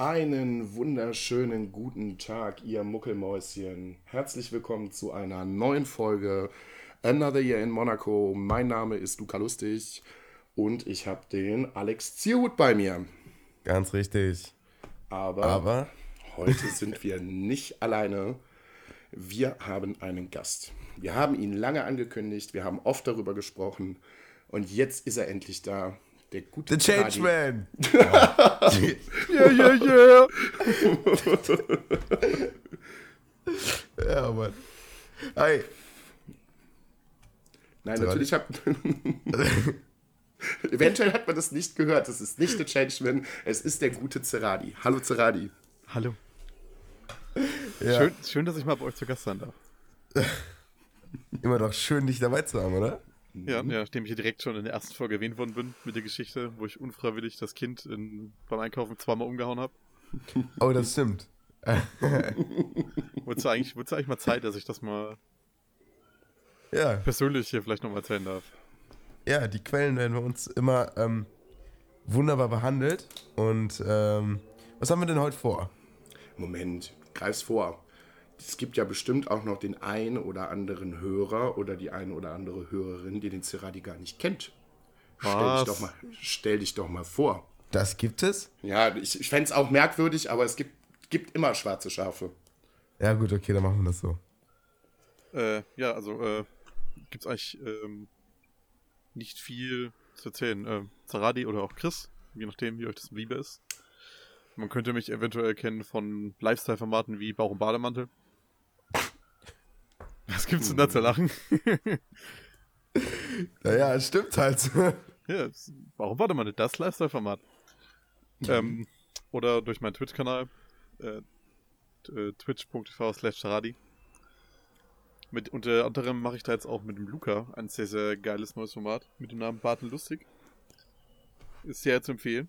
Einen wunderschönen guten Tag, ihr Muckelmäuschen. Herzlich willkommen zu einer neuen Folge Another Year in Monaco. Mein Name ist Luca Lustig und ich habe den Alex Zierhut bei mir. Ganz richtig. Aber, Aber heute sind wir nicht alleine. Wir haben einen Gast. Wir haben ihn lange angekündigt, wir haben oft darüber gesprochen und jetzt ist er endlich da. Der gute The. Changeman. Yeah, yeah, yeah. ja, Mann. Hi. Nein, natürlich hat. Eventuell hat man das nicht gehört. Das ist nicht der Changeman, es ist der gute Zeradi. Hallo Zeradi. Hallo. Ja, Schön, schön, dass ich mal bei euch zu Gast sein darf. Immer doch schön, dich dabei zu haben, oder? Ja, ja, nachdem ich hier direkt schon in der ersten Folge erwähnt worden bin mit der Geschichte, wo ich unfreiwillig das Kind in, beim Einkaufen zweimal umgehauen habe. Oh, das stimmt. Wurde es eigentlich, eigentlich mal Zeit, dass ich das mal Ja, persönlich hier vielleicht noch mal erzählen darf. ja, die Quellen werden bei uns immer ähm, wunderbar behandelt. Und ähm, was haben wir denn heute vor? Moment, greif's vor. Es gibt ja bestimmt auch noch den einen oder anderen Hörer oder die eine oder andere Hörerin, die den Zeradi gar nicht kennt. Stell dich, doch mal, stell dich doch mal vor. Das gibt es? Ja, ich, ich fände es auch merkwürdig, aber es gibt, gibt immer schwarze Schafe. Ja, gut, okay, dann machen wir das so. Äh, ja, also äh, gibt es eigentlich ähm, nicht viel zu erzählen. Äh, Zaradi oder auch Chris, je nachdem, wie euch das lieber ist. Man könnte mich eventuell kennen von Lifestyle-Formaten wie Bauch und Bademantel. Was gibt's denn da zu lachen? Naja, es stimmt halt. Ja, warum warte mal, das Lifestyle-Format? Ähm, oder durch meinen Twitch-Kanal, äh, äh, twitch.tv slash. Mit unter anderem mache ich da jetzt auch mit dem Luca ein sehr, sehr geiles neues Format mit dem Namen Barten Lustig. Ist sehr zu empfehlen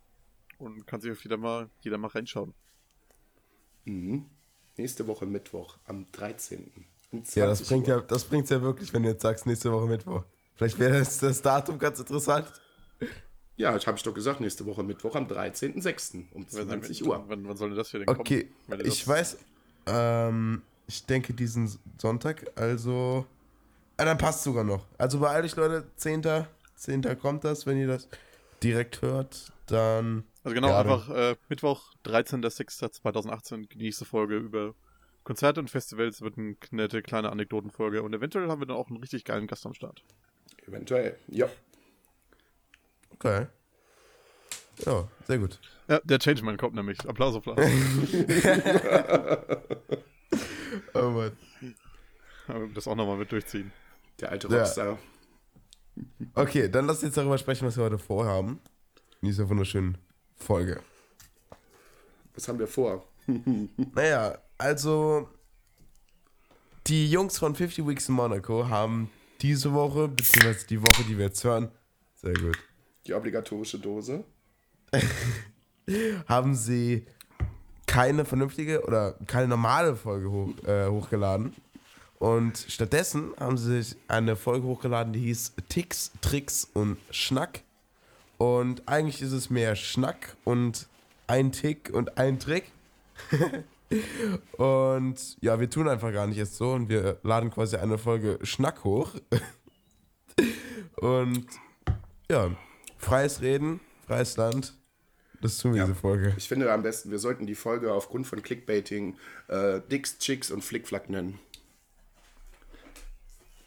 und kann sich auf jeder mal, jeder mal reinschauen. Mhm. Nächste Woche Mittwoch, am 13. Ja, das 20 bringt ja, das bringt's ja wirklich, wenn du jetzt sagst, nächste Woche Mittwoch. Vielleicht wäre das, das Datum ganz interessant. Ja, das habe ich doch gesagt, nächste Woche Mittwoch am 13.06. um Wann- 20 Uhr. Wann, wann soll denn das hier denn Okay, kommen? Ihr ich weiß, ähm, ich denke diesen Sonntag, also, ah, dann passt sogar noch. Also beeilt euch Leute, 10. 10. kommt das, wenn ihr das direkt hört, dann, Also genau, Ja, einfach äh, Mittwoch, 13.06.2018, die nächste Folge über Konzerte und Festivals wird eine nette kleine Anekdotenfolge und eventuell haben wir dann auch einen richtig geilen Gast am Start. Eventuell, ja. okay. Ja, sehr gut. Ja, der Changeman kommt nämlich. Applaus, Applaus. Oh Mann. Aber das auch nochmal mit durchziehen. Der alte Ja. Rockstar. Okay, dann lass uns jetzt darüber sprechen, was wir heute vorhaben. In dieser wunderschönen Folge. Was haben wir vor? Naja, also die Jungs von 50 Weeks in Monaco haben diese Woche, beziehungsweise die Woche, die wir jetzt hören, sehr gut, Die obligatorische Dose. haben sie keine vernünftige oder keine normale Folge hoch, äh, hochgeladen. Und stattdessen haben sie sich eine Folge hochgeladen, die hieß Ticks, Tricks und Schnack. Und eigentlich ist es mehr Schnack und ein Tick und ein Trick. und ja, wir tun einfach gar nicht erst so und wir laden quasi eine Folge Schnack hoch. und ja, freies Reden, freies Land. Das tun wir Ja. diese Folge. Ich finde am besten, wir sollten die Folge aufgrund von Clickbaiting äh, Dicks, Chicks und Flickflack nennen.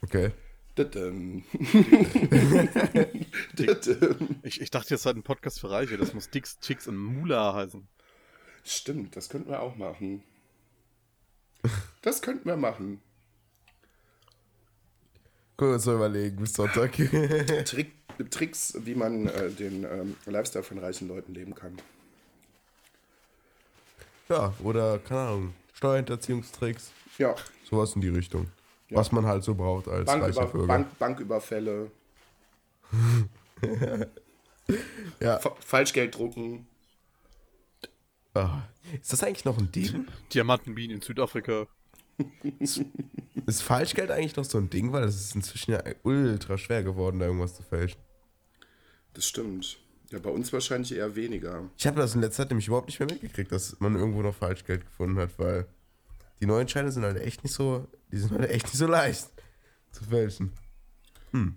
Okay. Ich, ich dachte jetzt halt ein Podcast für Reiche, das muss Dicks, Chicks und Mula heißen. Stimmt, das könnten wir auch machen. Das könnten wir machen. Können wir uns mal überlegen bis Sonntag. Trick, Tricks, wie man äh, den ähm, Lifestyle von reichen Leuten leben kann. ja, oder, keine Ahnung, Steuerhinterziehungstricks, Ja, sowas in die Richtung. Ja. Was man halt so braucht als reicher Banküber, Bürger. Bank, Banküberfälle, Ja. Fa Falschgeld drucken. Ah. Ist das eigentlich noch ein Ding? Diamantenbienen in Südafrika. Ist Falschgeld eigentlich noch so ein Ding? Weil es ist inzwischen ja ultra schwer geworden, da irgendwas zu fälschen. Das stimmt. Ja, bei uns wahrscheinlich eher weniger. Ich habe das in letzter Zeit nämlich überhaupt nicht mehr mitgekriegt, dass man irgendwo noch Falschgeld gefunden hat, weil die neuen Scheine sind halt echt nicht so, die sind halt echt nicht so leicht zu fälschen.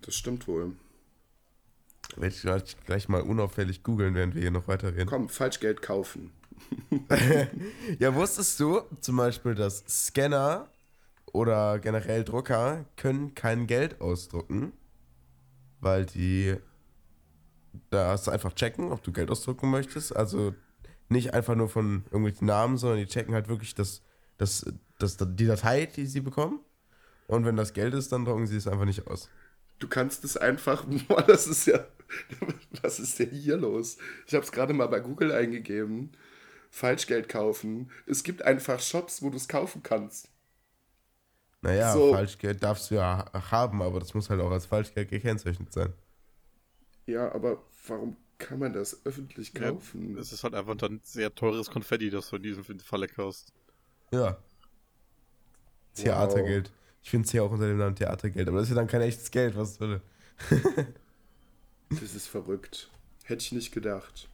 Das stimmt wohl. Werde ich gleich, gleich mal unauffällig googeln, während wir hier noch weiterreden. Komm, Falschgeld kaufen. Ja, wusstest du zum Beispiel, dass Scanner oder generell Drucker können kein Geld ausdrucken, weil die da hast du einfach checken, ob du Geld ausdrucken möchtest. Also nicht einfach nur von irgendwelchen Namen, sondern die checken halt wirklich das, das, das, die Datei, die sie bekommen. Und wenn das Geld ist, dann drucken sie es einfach nicht aus. Du kannst es einfach, boah, das ist ja, was ist denn hier los? Ich habe es gerade mal bei Google eingegeben. Falschgeld kaufen. Es gibt einfach Shops, wo du es kaufen kannst. Naja, So. Falschgeld darfst du ja haben, aber das muss halt auch als Falschgeld gekennzeichnet sein. Ja, aber warum kann man das öffentlich Ja, kaufen? es ist halt einfach dann sehr teures Konfetti, das du in diesem Falle kaufst. Ja. Theatergeld. Ich finde es ja auch unter dem Namen Theatergeld, aber das ist ja dann kein echtes Geld, was soll. Das ist verrückt. Hätte ich nicht gedacht.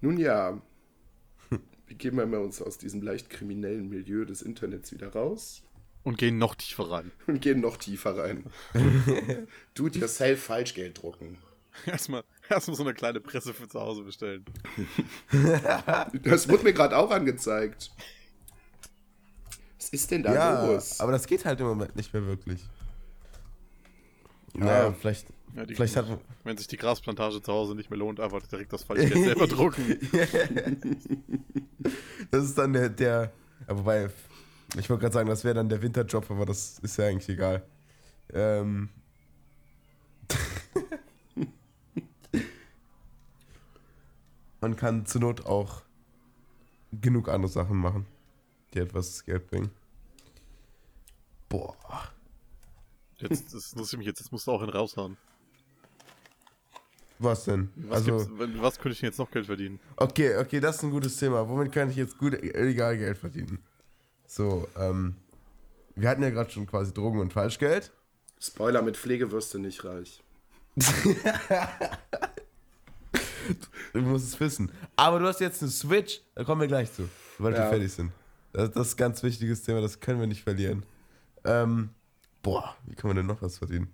Nun ja, wie gehen wir mal uns aus diesem leicht kriminellen Milieu des Internets wieder raus Und gehen noch tiefer rein. und gehen noch tiefer rein. Do-it-yourself Falschgeld drucken. Erstmal, erstmal so eine kleine Presse für zu Hause bestellen. Das wurde mir gerade auch angezeigt. Was ist denn da Ja, los? aber das geht halt im Moment nicht mehr wirklich. Ja. Naja, vielleicht, Ja, vielleicht hat wenn sich die Grasplantage zu Hause nicht mehr lohnt, einfach direkt das Falschgeld selber drucken. Das ist dann der, der wobei, ich wollte gerade sagen, das wäre dann der Winterjob, aber das ist ja eigentlich egal. Ähm. Man kann zur Not auch genug andere Sachen machen, die etwas Geld bringen. Boah. Jetzt, das interessiert mich jetzt, jetzt musst du auch einen raushauen. Was denn? Was, also, was könnte ich denn jetzt noch Geld verdienen? okay, okay, das ist ein gutes Thema. Womit kann ich jetzt gut illegal Geld verdienen? So, ähm. Wir hatten ja gerade schon quasi Drogen und Falschgeld. Spoiler, mit Pflegewürste nicht reich. Du musst es wissen. Aber du hast jetzt eine Switch, da kommen wir gleich zu, sobald wir Ja. fertig sind. Das, das ist ein ganz wichtiges Thema, das können wir nicht verlieren. Ähm, boah, wie kann man denn noch was verdienen?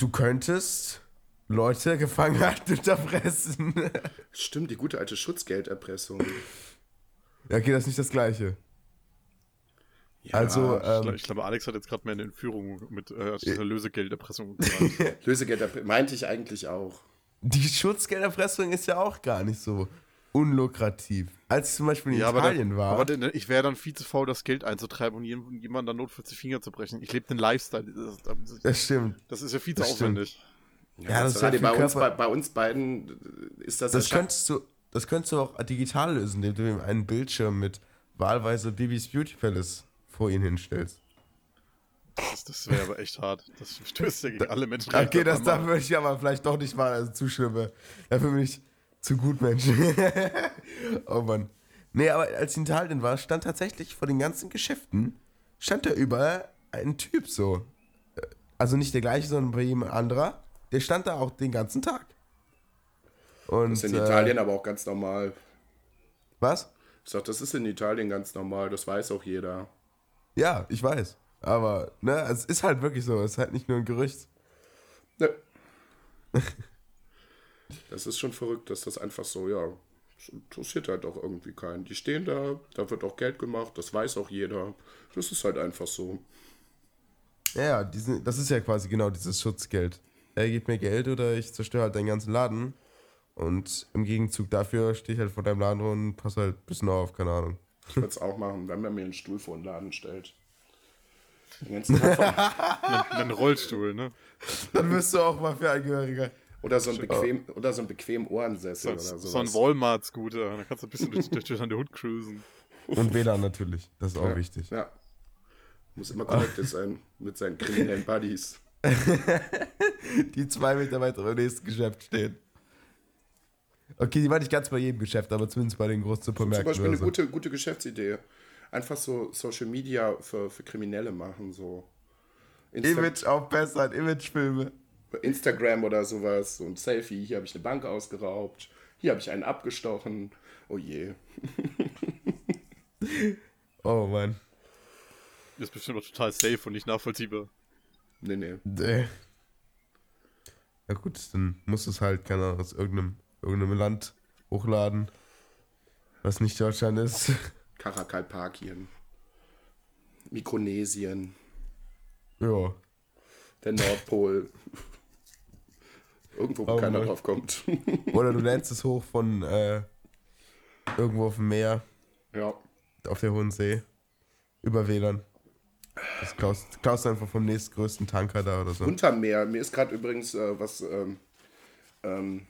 Du könntest Leute gefangen halten und erpressen. Stimmt, die gute alte Schutzgelderpressung. ja, okay, das ist nicht das Gleiche. Ja, Also, Ich, ähm, glaub- ich glaube, Alex hat jetzt gerade mehr eine Entführung mit äh, dieser Lösegelderpressung gemacht. Lösegeld meinte ich eigentlich auch. die Schutzgelderpressung ist ja auch gar nicht so unlukrativ. Als ich zum Beispiel in ja, aber, Italien dann, war. aber dann, ich wäre dann viel zu faul, das Geld einzutreiben und jedem- jemandem dann notfalls die Finger zu brechen. Ich lebe den Lifestyle. Das, das, das stimmt. das ist ja viel zu Das stimmt. aufwendig. Ja, das ist ja bei viel uns, bei, bei uns beiden ist das, Das ja könntest du, das könntest du auch digital lösen, indem du ihm einen Bildschirm mit wahlweise Bibis Beauty Palace vor ihn hinstellst. Das, das wäre aber echt hart. Das stößt ja gegen alle Menschen. Okay, das da würde ich aber vielleicht doch nicht mal also zustimmen. Dafür bin ich zu gut, Mensch. oh Mann. Nee, aber als ich in Italien war, stand tatsächlich vor den ganzen Geschäften, stand da überall ein Typ so. Also nicht der gleiche, sondern bei jemand anderer. Der stand da auch den ganzen Tag. Und, Das ist in äh, Italien aber auch ganz normal. Was? Ich sag, das ist in Italien ganz normal, das weiß auch jeder. Ja, ich weiß. Aber, ne, es ist halt wirklich so. Es ist halt nicht nur ein Gerücht. Ne. Das ist schon verrückt, dass das einfach so, ja, das interessiert halt auch irgendwie keinen. Die stehen da, da wird auch Geld gemacht, das weiß auch jeder. Das ist halt einfach so. Ja, ja, diesen, das ist ja quasi genau dieses Schutzgeld. Er gibt mir Geld oder ich zerstöre halt deinen ganzen Laden. Und im Gegenzug dafür stehe ich halt vor deinem Laden und passe halt ein bisschen auf, keine Ahnung. Ich würde es auch machen, wenn man mir einen Stuhl vor den Laden stellt. Den ganzen Tag vom, Ein Rollstuhl, ne? Dann wirst du auch mal für Angehöriger. Oder, so ein bequem, oder so ein bequem Ohrensessel So, oder so sowas. ein Walmart-Scooter. Da kannst du ein bisschen durch, durch, durch an der Hut cruisen. Und WLAN natürlich, das ist auch ja. wichtig. Ja. Muss immer connected sein mit seinen kriminellen Buddies. Die zwei Mitarbeiter im nächsten Geschäft stehen. Okay, die war nicht ganz bei jedem Geschäft, aber zumindest bei den großen Zum Supermärkten. Beispiel eine so. gute, gute Geschäftsidee. Einfach so Social Media für, für Kriminelle machen, so. Insta Image aufbessern, Imagefilme. Instagram oder sowas, so ein Selfie, hier habe ich eine Bank ausgeraubt, hier habe ich einen abgestochen. Oh je. Oh Mann. Ist bestimmt noch total safe und nicht nachvollziehbar. Nee, nee. Äh. Ja gut, dann musst du es halt, keine Ahnung, aus irgendeinem, irgendeinem Land hochladen, was nicht Deutschland ist. Karakalpakien. Mikronesien. ja. Der Nordpol. Irgendwo, wo Oh keiner Mann. drauf kommt. Oder du lädst es hoch von äh, irgendwo auf dem Meer, ja. auf der Hohen See, über WLAN. Das klaust, klaust einfach vom nächstgrößten Tanker da oder so. Unterm Meer. Mir ist gerade übrigens äh, was ähm, ähm,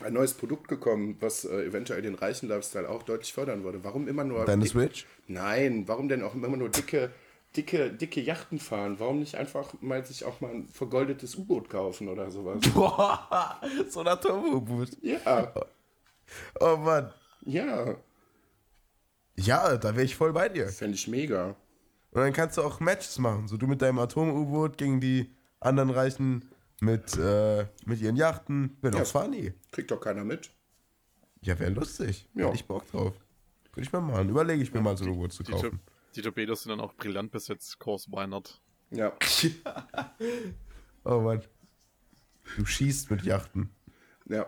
ein neues Produkt gekommen, was äh, eventuell den reichen Lifestyle auch deutlich fördern würde. Warum immer nur. Deine Switch? Nein, warum denn auch immer nur dicke, dicke, dicke Yachten fahren? Warum nicht einfach mal sich auch mal ein vergoldetes U-Boot kaufen oder sowas? Boah, so ein Atom-U-Boot. Ja, Oh Mann. ja, Ja, da wäre ich voll bei dir. fände ich mega. Und dann kannst du auch Matches machen. So du mit deinem Atom-U-Boot gegen die anderen Reichen mit, äh, mit ihren Yachten. Doch Ja. funny. Kriegt doch keiner mit. Ja, wäre lustig. Ja. Hätte ich Bock drauf. Könnte ich mal machen. Überlege ich mir mal so ein U-Boot zu Die, Tor kaufen. Die Torpedos sind dann auch brillant besetzt, Course Why not? Ja, Oh Mann. Du schießt mit Yachten. ja.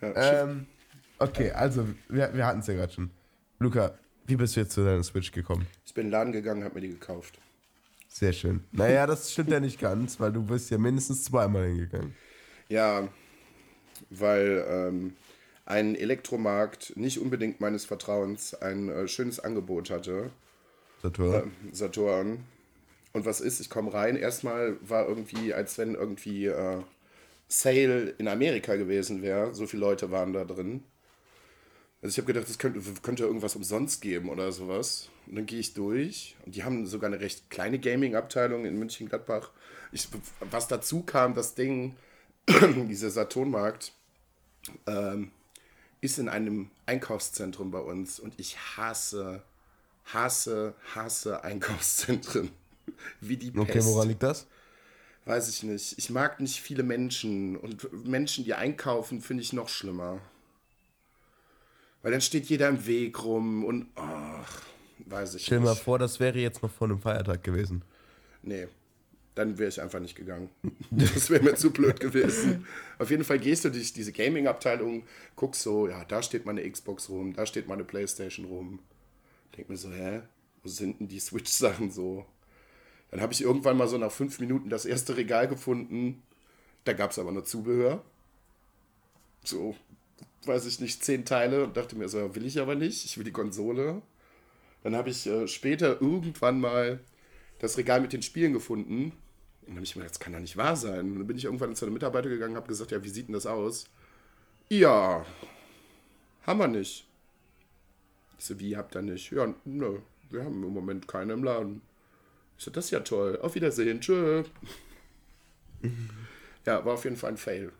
Ähm, okay, also wir, wir hatten es ja gerade schon. Luca, wie bist du jetzt zu deiner Switch gekommen? Ich bin in den Laden gegangen, habe mir die gekauft. Sehr schön. Naja, das stimmt ja nicht ganz, weil du bist ja mindestens zweimal hingegangen. Ja, weil ähm, ein Elektromarkt nicht unbedingt meines Vertrauens ein äh, schönes Angebot hatte. Saturn. Saturn. Und was ist? Ich komme rein. Erstmal war irgendwie, als wenn irgendwie äh, Sale in Amerika gewesen wäre. So viele Leute waren da drin. Also ich habe gedacht, es könnte, könnte irgendwas umsonst geben oder sowas. Und dann gehe ich durch. Und die haben sogar eine recht kleine Gaming-Abteilung in München-Gladbach. Was dazu kam, das Ding, dieser Saturnmarkt, ähm, ist in einem Einkaufszentrum bei uns. Und ich hasse, hasse, hasse Einkaufszentren. Wie die Okay, Pest. woran liegt das? Weiß ich nicht. Ich mag nicht viele Menschen. Und Menschen, die einkaufen, finde ich noch schlimmer. Weil dann steht jeder im Weg rum und ach, weiß ich Stell dir mal nicht. vor, das wäre jetzt noch vor einem Feiertag gewesen. Nee, dann wäre ich einfach nicht gegangen. Das wäre mir zu blöd gewesen. Auf jeden Fall gehst du durch diese Gaming-Abteilung, guckst so, ja, da steht meine Xbox rum, da steht meine Playstation rum. Denk mir so, hä, wo sind denn die Switch-Sachen so? Dann habe ich irgendwann mal so nach fünf Minuten das erste Regal gefunden. Da gab es aber nur Zubehör. So, weiß ich nicht, zehn Teile und dachte mir so, will ich aber nicht, ich will die Konsole. Dann habe ich äh, später irgendwann mal das Regal mit den Spielen gefunden. Und dann habe ich mir gedacht, das kann doch nicht wahr sein. Und dann bin ich irgendwann zu einem Mitarbeiter gegangen und habe gesagt, ja, wie sieht denn das aus? Ja, haben wir nicht. Ich so, wie habt ihr nicht? Ja, nö, wir haben im Moment keine im Laden. Ich so, das ist ja toll. Auf Wiedersehen, tschö. ja, war auf jeden Fall ein Fail.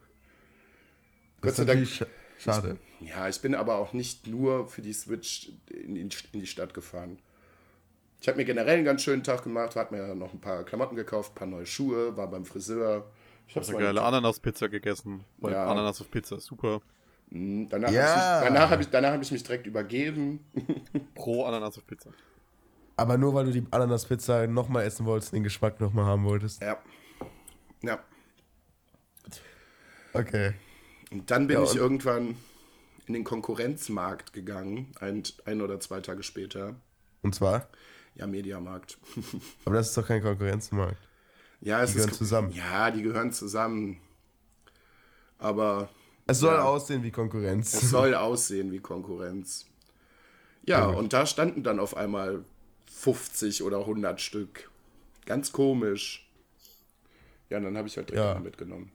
Gott Das sei ist Dank. schade. Ja, ich bin aber auch nicht nur für die Switch in in die Stadt gefahren. Ich habe mir generell einen ganz schönen Tag gemacht, habe mir noch ein paar Klamotten gekauft, ein paar neue Schuhe, war beim Friseur. Ich habe Hast du geile Ananas-Pizza gegessen? Weil Ja. Ananas auf Pizza super. Danach Ja. habe ich, danach hab ich, danach hab ich mich direkt übergeben. Pro Ananas auf Pizza. Aber nur weil du die Ananas-Pizza nochmal essen wolltest, den Geschmack nochmal haben wolltest. Ja. Ja. Okay. Und dann bin Ja, ich und- irgendwann in den Konkurrenzmarkt gegangen, ein, ein oder zwei Tage später. Und zwar? Ja, Mediamarkt. Aber das ist doch kein Konkurrenzmarkt. ja, es Die gehören ist, zusammen. Ja, die gehören zusammen. Aber Es soll Ja. aussehen wie Konkurrenz. Es soll aussehen wie Konkurrenz. Ja, und da standen dann auf einmal 50 oder 100 Stück. Ganz komisch. Ja, und dann habe ich halt direkt Ja. mitgenommen.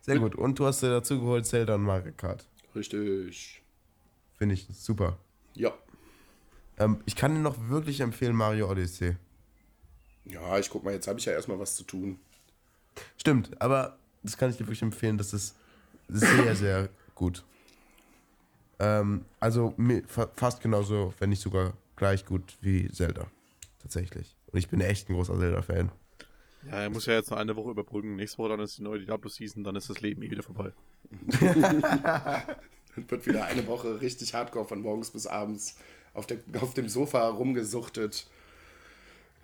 Sehr gut. Und du hast dir dazu geholt Zelda und Mario Kart. Richtig. Finde ich super. Ja. Ähm, ich kann dir noch wirklich empfehlen Mario Odyssey. Ja, ich guck mal, jetzt habe ich ja erstmal was zu tun. Stimmt, aber das kann ich dir wirklich empfehlen. Das ist sehr, sehr gut. Ähm, also fast genauso, wenn nicht sogar gleich gut wie Zelda. Tatsächlich. Und ich bin echt ein großer Zelda-Fan. Ja, er muss ja jetzt noch eine Woche überbrücken. Nächste Woche dann ist die neue Diablo-Season, dann ist das Leben eh wieder vorbei. Dann wird wieder eine Woche richtig hardcore von morgens bis abends auf, der, auf dem Sofa rumgesuchtet.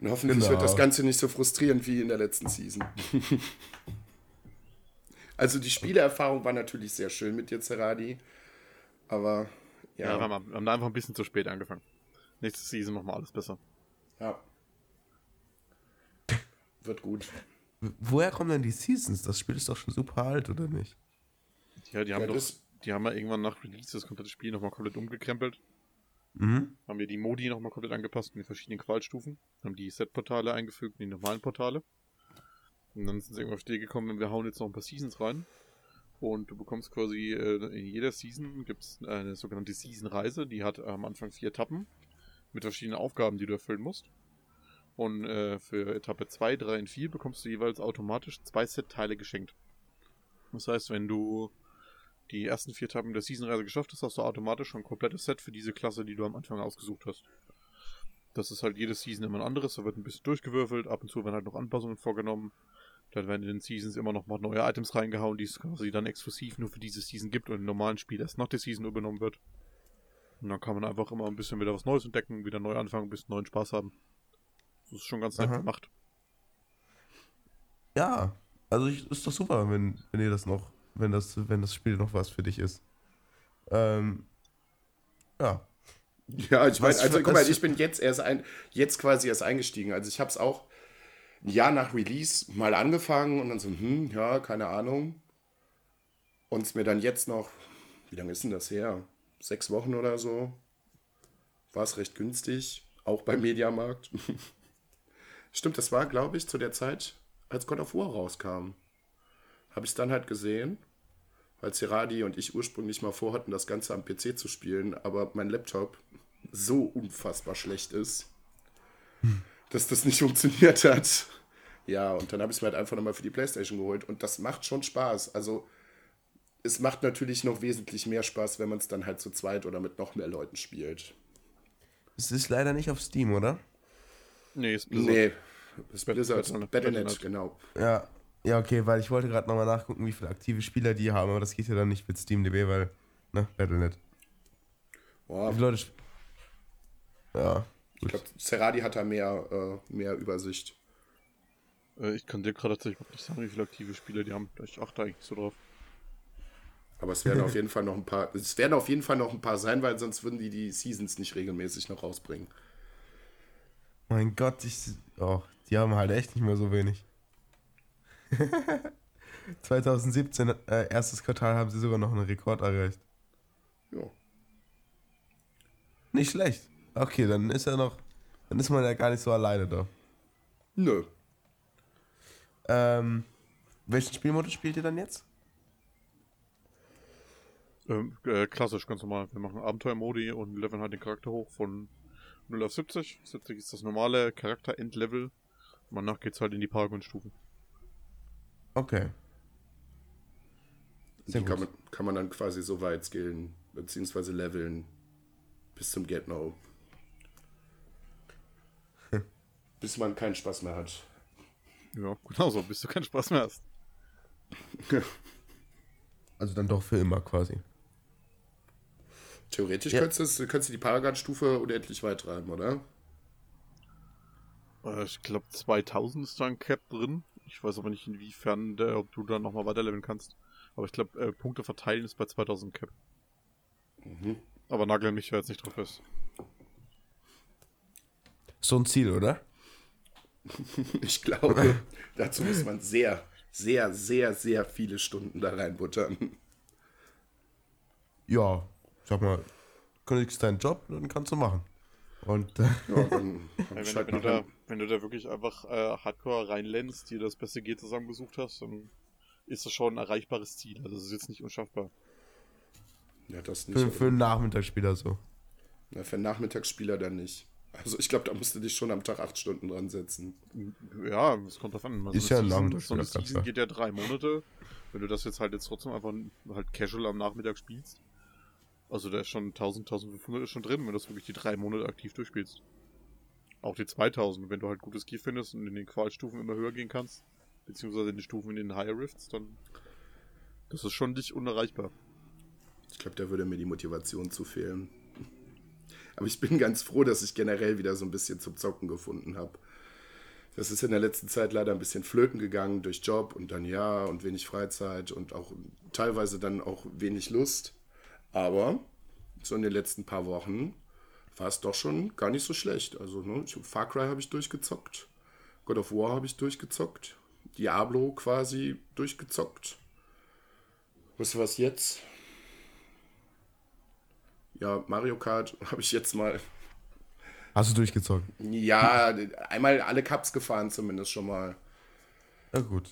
Und hoffentlich Genau. wird das Ganze nicht so frustrierend wie in der letzten Season. also die Spielerfahrung war natürlich sehr schön mit dir, Zeradi. Aber Ja, ja, wir haben, da einfach ein bisschen zu spät angefangen. Nächste Season machen wir alles besser. ja. Wird gut. Woher kommen denn die Seasons? Das Spiel ist doch schon super alt, oder nicht? Ja, die haben Ja, doch, das- die haben ja irgendwann nach Release das komplette Spiel nochmal komplett umgekrempelt. Mhm. Haben wir die Modi nochmal komplett angepasst mit den verschiedenen Qualstufen. Haben die Set-Portale eingefügt in die normalen Portale. Und dann sind sie irgendwann auf die Idee gekommen, wir hauen jetzt noch ein paar Seasons rein. Und du bekommst quasi äh, in jeder Season gibt es eine sogenannte Season-Reise, die hat am Anfang vier Etappen mit verschiedenen Aufgaben, die du erfüllen musst. Und äh, für Etappe 2, 3 und 4 bekommst du jeweils automatisch zwei Set-Teile geschenkt. Das heißt, wenn du die ersten vier Etappen der Season-Reise geschafft hast, hast du automatisch schon ein komplettes Set für diese Klasse, die du am Anfang ausgesucht hast. Das ist halt jede Season immer ein anderes, da wird ein bisschen durchgewürfelt, ab und zu werden halt noch Anpassungen vorgenommen. Dann werden in den Seasons immer noch mal neue Items reingehauen, die es quasi dann exklusiv nur für diese Season gibt und im normalen Spiel erst nach der Season übernommen wird. Und dann kann man einfach immer ein bisschen wieder was Neues entdecken, wieder neu anfangen, ein bisschen neuen Spaß haben. Das ist schon ganz nett Aha. gemacht. Ja, also ich, ist doch super, wenn, wenn ihr das noch, wenn das, wenn das Spiel noch was für dich ist. Ähm, ja. Ja, ich meine, Was also guck mal, ich bin jetzt erst ein, jetzt quasi erst eingestiegen. Also ich habe es auch ein Jahr nach Release mal angefangen und dann so, hm, ja, keine Ahnung. Und es mir dann jetzt noch, wie lange ist denn das her? Sechs Wochen oder so. War es recht günstig, auch beim Mediamarkt. Stimmt, das war, glaube ich, zu der Zeit, als God of War rauskam. Habe ich es dann halt gesehen, weil Ceradi und ich ursprünglich mal vorhatten, das Ganze am PC zu spielen, aber mein Laptop so unfassbar schlecht ist, dass das nicht funktioniert hat. Ja, und dann habe ich es mir halt einfach nochmal für die Playstation geholt und das macht schon Spaß. Also es macht natürlich noch wesentlich mehr Spaß, wenn man es dann halt zu zweit oder mit noch mehr Leuten spielt. Es ist leider nicht auf Steam, oder? Nee, ist Blizzard. Nee, Bet- Blizzard, Battle.net. genau. Ja. Ja, okay, weil ich wollte gerade nochmal nachgucken, wie viele aktive Spieler die haben, aber das geht ja dann nicht mit SteamDB, weil, ne, Battle.net. Boah, Wie viele Leute. Ja. ich glaube, Ceradi hat da mehr, äh, mehr Übersicht. Äh, ich kann dir gerade tatsächlich nicht sagen, wie viele aktive Spieler die haben. Ich achte eigentlich so drauf. Aber es werden auf jeden Fall noch ein paar, es werden auf jeden Fall noch ein paar sein, weil sonst würden die die Seasons nicht regelmäßig noch rausbringen. Mein Gott, ich. Oh, die haben halt echt nicht mehr so wenig. 2017, äh, erstes Quartal, haben sie sogar noch einen Rekord erreicht. Ja. Nicht schlecht. Okay, dann ist er noch. Dann ist man ja gar nicht so alleine da. Nö. Ähm, welchen Spielmodus spielt ihr dann jetzt? Ähm, äh, klassisch, ganz normal. Wir machen Abenteuermodi und leveln halt den Charakter hoch von 0 auf 70. 70 ist das normale Charakter-Endlevel. Und danach geht's halt in die Paragon-Stufen. Okay. Die Sehr kann gut. man, kann man dann quasi so weit skillen, beziehungsweise leveln bis zum Get No. bis man keinen Spaß mehr hat. Ja, genau so, bis du keinen Spaß mehr hast. Also dann doch für immer quasi. Theoretisch Ja. könntest, du, könntest du die Paragon-Stufe unendlich weit treiben, oder? Äh, ich glaube 2000 ist da ein Cap drin. Ich weiß aber nicht inwiefern, der, ob du da nochmal weiterleveln kannst. Aber ich glaube, äh, Punkte verteilen ist bei 2000 Cap. Aber nagel mich ja jetzt nicht drauf fest. So ein Ziel, oder? Ich glaube, dazu muss man sehr, sehr, sehr, sehr viele Stunden da reinbuttern. Ja, sag mal, kündigst deinen Job, dann kannst du machen. Und äh, Ja, dann hab Wenn, wenn, du da, wenn du da wirklich einfach äh, Hardcore reinlernst, dir das beste G zusammengesucht hast, dann ist das schon ein erreichbares Ziel. Also das ist jetzt nicht unschaffbar. ja, das nicht. für, für einen Nachmittagsspieler so. Na, für einen Nachmittagsspieler dann nicht. Also ich glaube, da musst du dich schon am Tag acht Stunden dran setzen. Ja, es kommt drauf an. Also Ist ja ein Season, so Nachmittagsspiel, eine Season geht ja drei Monate. Wenn du das jetzt halt jetzt trotzdem einfach halt casual am Nachmittag spielst. Also da ist schon 1000, 1500 ist schon drin, wenn du das wirklich die drei Monate aktiv durchspielst. auch die 2000, wenn du halt gutes Ski findest und in den Qualstufen immer höher gehen kannst, beziehungsweise in den Stufen in den Higher Rifts, dann das ist schon nicht unerreichbar. Ich glaube, da würde mir die Motivation zu fehlen. Aber ich bin ganz froh, dass ich generell wieder so ein bisschen zum Zocken gefunden habe. Das ist in der letzten Zeit leider ein bisschen flöten gegangen durch Job und dann ja und wenig Freizeit und auch teilweise dann auch wenig Lust. Aber so in den letzten paar Wochen war es doch schon gar nicht so schlecht. Also ne, Far Cry habe ich durchgezockt, God of War habe ich durchgezockt, Diablo quasi durchgezockt. Was was jetzt? Ja, Mario Kart habe ich jetzt mal. Hast du durchgezockt? Ja, einmal alle Cups gefahren zumindest schon mal. Ja, gut.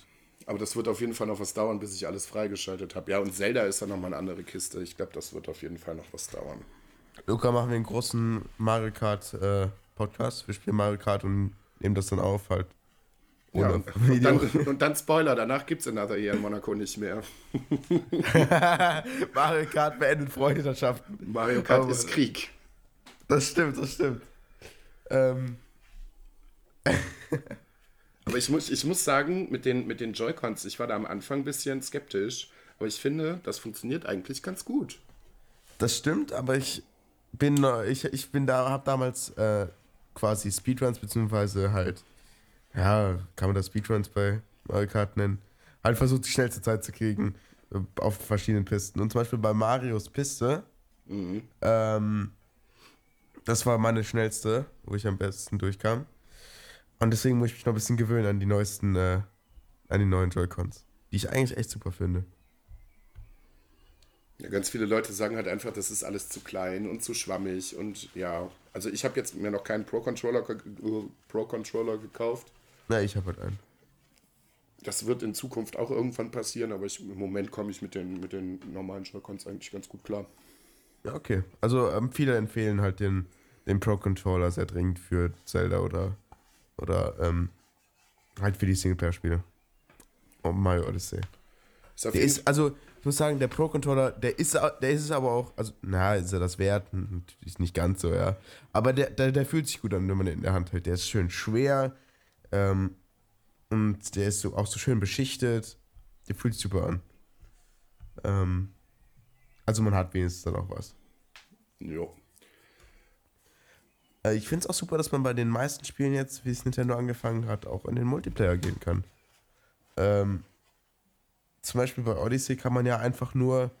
Aber das wird auf jeden Fall noch was dauern, bis ich alles freigeschaltet habe. Ja, und Zelda ist dann nochmal eine andere Kiste. Ich glaube, das wird auf jeden Fall noch was dauern. Luca, machen wir einen großen Mario Kart äh, Podcast. Wir spielen Mario Kart und nehmen das dann auf halt. Ja, und, und, dann, und dann Spoiler, danach gibt es Another Year in Monaco nicht mehr. Mario Kart beendet Freundschaften. Mario Kart Aber- ist Krieg. Das stimmt, das stimmt. Ähm, Aber ich muss, ich muss sagen, mit den, mit den Joy-Cons, ich war da am Anfang ein bisschen skeptisch, aber ich finde, das funktioniert eigentlich ganz gut. das stimmt, aber ich bin, ich, ich bin da, hab damals äh, quasi Speedruns, beziehungsweise halt, ja, kann man das Speedruns bei Mario Kart nennen, halt versucht, die schnellste Zeit zu kriegen äh, auf verschiedenen Pisten. Und zum Beispiel bei Marios Piste, ähm, das war meine schnellste, wo ich am besten durchkam. Und deswegen muss ich mich noch ein bisschen gewöhnen an die neuesten, äh, an die neuen Joy-Cons, die ich eigentlich echt super finde. Ja, ganz viele Leute sagen halt einfach, das ist alles zu klein und zu schwammig und ja, also ich habe jetzt mir noch keinen Pro-Controller Pro -Controller gekauft. Na, ich habe halt einen. Das wird in Zukunft auch irgendwann passieren, aber ich, im Moment komme ich mit den, mit den normalen Joy-Cons eigentlich ganz gut klar. Ja, okay. Also ähm, viele empfehlen halt den, den Pro-Controller sehr dringend für Zelda oder, oder ähm, halt für die Singleplayer-Spiele. Und Mario Odyssey. Ist Der ist, also, ich muss sagen, der Pro-Controller, der ist, der ist es aber auch, also, na, ist er das wert? Natürlich nicht ganz so, ja. Aber der, der, der fühlt sich gut an, wenn man ihn in der Hand hält. Der ist schön schwer ähm, und der ist so, auch so schön beschichtet. Der fühlt sich super an. Ähm, also man hat wenigstens dann auch was. Jo. Äh, Ich finde es auch super, dass man bei den meisten Spielen jetzt, wie es Nintendo angefangen hat, auch in den Multiplayer gehen kann. Ähm, zum Beispiel bei Odyssey kann man ja einfach nur,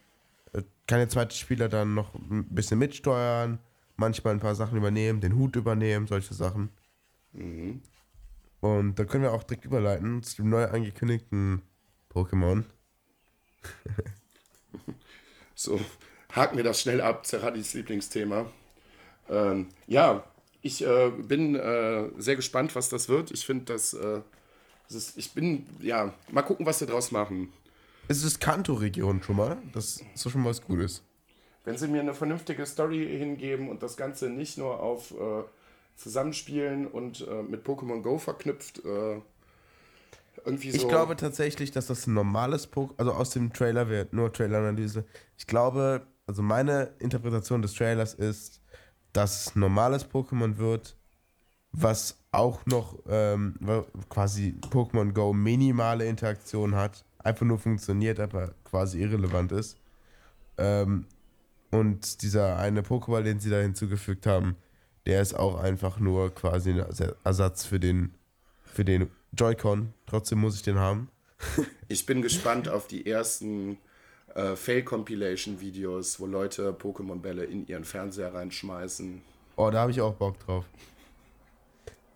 äh, kann der zweite Spieler dann noch ein bisschen mitsteuern, manchmal ein paar Sachen übernehmen, den Hut übernehmen, solche Sachen. Und da können wir auch direkt überleiten zu dem neu angekündigten Pokémon. So, haken wir das schnell ab, Zerradis Lieblingsthema. Ähm, ja, ich äh, bin äh, sehr gespannt, was das wird. Ich finde, dass äh, das ist, ich bin, ja, mal gucken, was sie draus machen. Es ist Kanto-Region schon mal, das ist schon mal was Gutes. Wenn sie mir eine vernünftige Story hingeben und das Ganze nicht nur auf äh, Zusammenspielen und äh, mit Pokémon Go verknüpft, äh, irgendwie so. Ich glaube tatsächlich, dass das ein normales Pokémon, also aus dem Trailer wird, nur Trailer-Analyse. Ich glaube, also meine Interpretation des Trailers ist, dass es ein normales Pokémon wird, was auch noch ähm, quasi Pokémon Go minimale Interaktion hat, einfach nur funktioniert, aber quasi irrelevant ist. Ähm, und dieser eine Pokéball, den sie da hinzugefügt haben, der ist auch einfach nur quasi ein Ersa- Ersatz für den, für den Joy-Con. Trotzdem muss ich den haben. Ich bin gespannt auf die ersten äh, Fail-Compilation-Videos, wo Leute Pokémon-Bälle in ihren Fernseher reinschmeißen. Oh, da habe ich auch Bock drauf.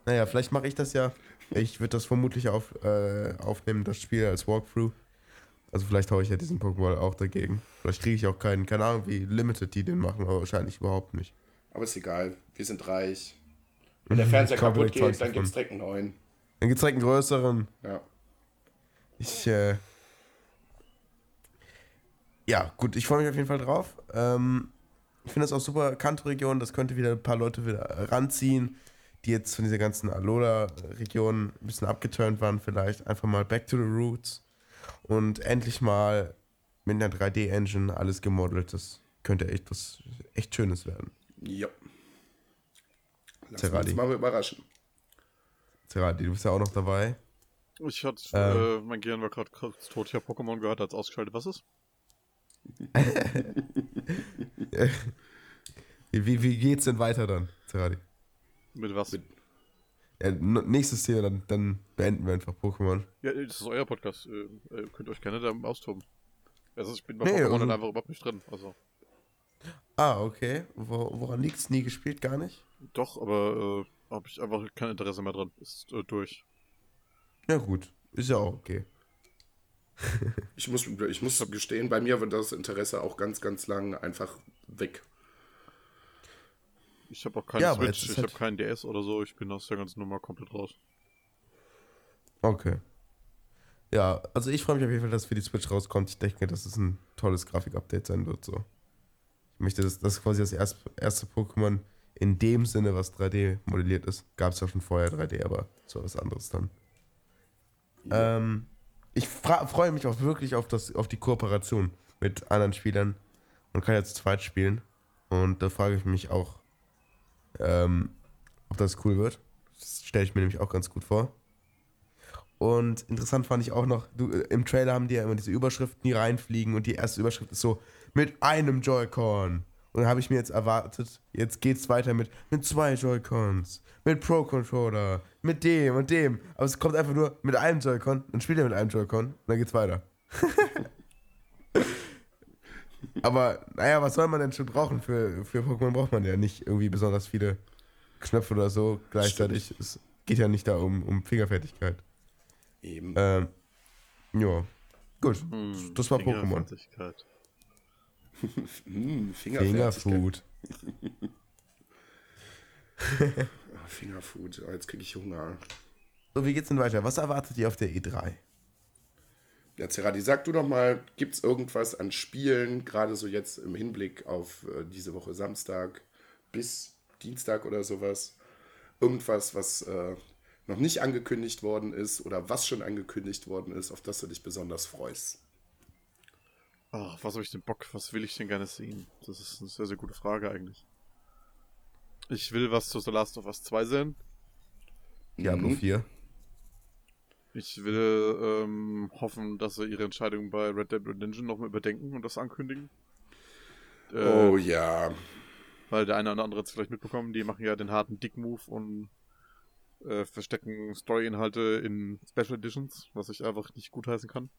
Naja, vielleicht mache ich das ja. Ich würde das vermutlich auf, äh, aufnehmen, das Spiel als Walkthrough. Also vielleicht haue ich ja diesen Pokémon auch dagegen. Vielleicht kriege ich auch keinen, keine Ahnung, wie limited die den machen, aber wahrscheinlich überhaupt nicht. Aber ist egal, wir sind reich. Wenn der Fernseher Kauf kaputt geht, dann gibt es direkt einen neuen. Dann gibt es direkt einen größeren. Ja. Ich, äh. Ja, gut, ich freue mich auf jeden Fall drauf. Ähm, ich finde das auch super. Kanto-Region, das könnte wieder ein paar Leute wieder ranziehen, die jetzt von dieser ganzen Alola-Region ein bisschen abgeturnt waren, vielleicht. Einfach mal back to the roots und endlich mal mit einer 3D-Engine alles gemodelt. Das könnte echt was echt Schönes werden. Ja. Lass uns Zerradi. mal überraschen. Zerati, du bist ja auch noch dabei. Ich hatte, Ähm. äh, mein Gehirn war gerade kurz tot. Ich habe Pokémon gehört, als ausgeschaltet. Was ist? Wie, wie, geht's denn weiter dann, Zerati? Mit was? Mit- Ja, nächstes Thema, dann, dann beenden wir einfach Pokémon. Ja, das ist euer Podcast. Äh, äh, könnt euch gerne da austoben. Also ich bin bei Nee, Pokémon also- dann einfach überhaupt nicht drin. Also Ah, okay. Wo, woran liegt's? Nie gespielt? Gar nicht? doch, aber äh, habe ich einfach kein Interesse mehr dran. Ist äh, durch. Ja, gut. Ist ja auch okay. Ich muss, ich muss gestehen, bei mir war das Interesse auch ganz, ganz lang einfach weg. Ich habe auch keine Ja, Switch, ich halt- habe keinen DS oder so. Ich bin aus der ganzen Nummer komplett raus. Okay. Ja, also ich freue mich auf jeden Fall, dass für die Switch rauskommt. Ich denke, dass es ein tolles Grafik-Update sein wird. So. Ich möchte, dass das quasi das erste, erste Pokémon in dem Sinne, was 3D modelliert ist. Gab es ja schon vorher 3D, aber so was anderes dann. Ähm, ich freue mich auch wirklich auf, das, auf die Kooperation mit anderen Spielern. Man kann jetzt zweit spielen. Und da frage ich mich auch, ähm, ob das cool wird. Das stelle ich mir nämlich auch ganz gut vor. Und interessant fand ich auch noch, du, äh, im Trailer haben die ja immer diese Überschriften, die reinfliegen und die erste Überschrift ist so, mit einem Joy-Con. Und dann habe ich mir jetzt erwartet, jetzt geht's weiter mit, mit zwei Joy-Cons, mit Pro-Controller, mit dem und dem. Aber es kommt einfach nur mit einem Joy-Con, dann spielt er mit einem Joy-Con und dann geht's weiter. Aber naja, was soll man denn schon brauchen? Für, für Pokémon braucht man ja nicht irgendwie besonders viele Knöpfe oder so gleichzeitig. Es geht ja nicht da um, um Fingerfertigkeit. Eben. Ähm, ja. Gut. Hm, Das war Pokémon. Hm, Fingerfertigkeit. Fingerfood. Ah, Fingerfood. Oh, jetzt kriege ich Hunger. So, wie geht's denn weiter? Was erwartet ihr auf der E E3? Ja, Zerati, sag du doch mal, gibt es irgendwas an Spielen, gerade so jetzt im Hinblick auf äh, diese Woche Samstag bis Dienstag oder sowas? Irgendwas, was äh, noch nicht angekündigt worden ist oder was schon angekündigt worden ist, auf das du dich besonders freust? Ach, was habe ich denn Bock? Was will ich denn gerne sehen? Das ist eine sehr, sehr gute Frage eigentlich. Ich will was zu The Last of Us 2 sehen. Diablo Mhm. 4. Ich will ähm, hoffen, dass sie ihre Entscheidung bei Red Dead Redemption nochmal überdenken und das ankündigen. Äh, Oh ja. Weil der eine oder andere hat es vielleicht mitbekommen, die machen ja den harten Dick-Move und äh, verstecken Story-Inhalte in Special Editions, was ich einfach nicht gutheißen kann.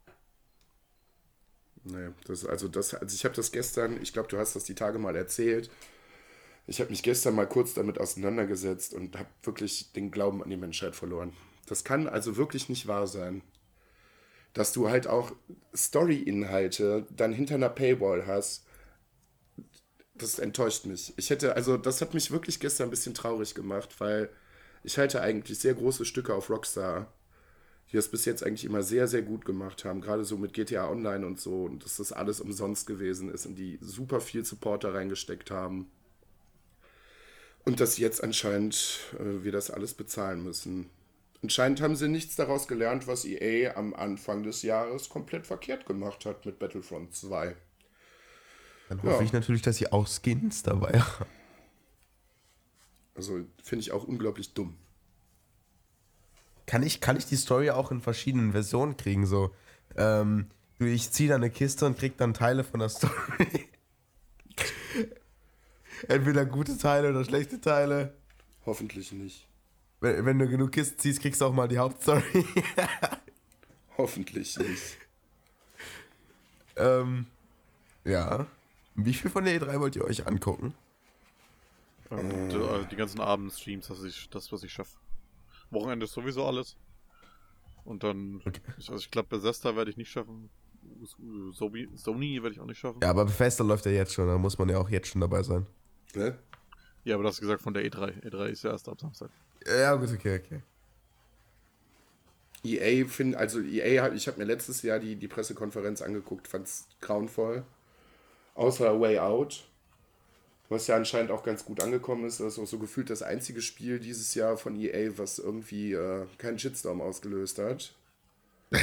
Nee, das, also, das, also ich habe das gestern, ich glaube, du hast das die Tage mal erzählt. Ich habe mich gestern mal kurz damit auseinandergesetzt und habe wirklich den Glauben an die Menschheit verloren. Das kann also wirklich nicht wahr sein. Dass du halt auch Story-Inhalte dann hinter einer Paywall hast. Das enttäuscht mich. Ich hätte, also das hat mich wirklich gestern ein bisschen traurig gemacht, weil ich halte eigentlich sehr große Stücke auf Rockstar die das bis jetzt eigentlich immer sehr, sehr gut gemacht haben, gerade so mit GTA Online und so, und dass das alles umsonst gewesen ist und die super viel Support da reingesteckt haben. Und dass jetzt anscheinend äh, wir das alles bezahlen müssen. Anscheinend haben sie nichts daraus gelernt, was EA am Anfang des Jahres komplett verkehrt gemacht hat mit Battlefront 2. Dann hoffe Ja. ich natürlich, dass sie auch Skins dabei haben. Also finde ich auch unglaublich dumm. Kann ich, kann ich die Story auch in verschiedenen Versionen kriegen? So, ähm, ich ziehe da eine Kiste und krieg dann Teile von der Story. Entweder gute Teile oder schlechte Teile. Hoffentlich nicht. Wenn, wenn du genug Kisten ziehst, kriegst du auch mal die Hauptstory. Hoffentlich nicht. ähm, ja. Wie viel von der E3 wollt ihr euch angucken? Und äh, die ganzen Abendstreams, das das, was ich schaffe. Wochenende ist sowieso alles. Und dann, Okay. ich, also ich glaube, Bethesda werde ich nicht schaffen. Sony, Sony werde ich auch nicht schaffen. Ja, aber Bethesda läuft ja jetzt schon, da muss man ja auch jetzt schon dabei sein. Ne? Ja, aber das gesagt von der E3. E3 ist ja erst ab Samstag. Ja, gut, okay, okay. EA finde, also EA, hat- ich habe mir letztes Jahr die, die Pressekonferenz angeguckt, fand es grauenvoll. Außer Way Out, was ja anscheinend auch ganz gut angekommen ist. Das ist auch so gefühlt das einzige Spiel dieses Jahr von EA, was irgendwie äh, keinen Shitstorm ausgelöst hat.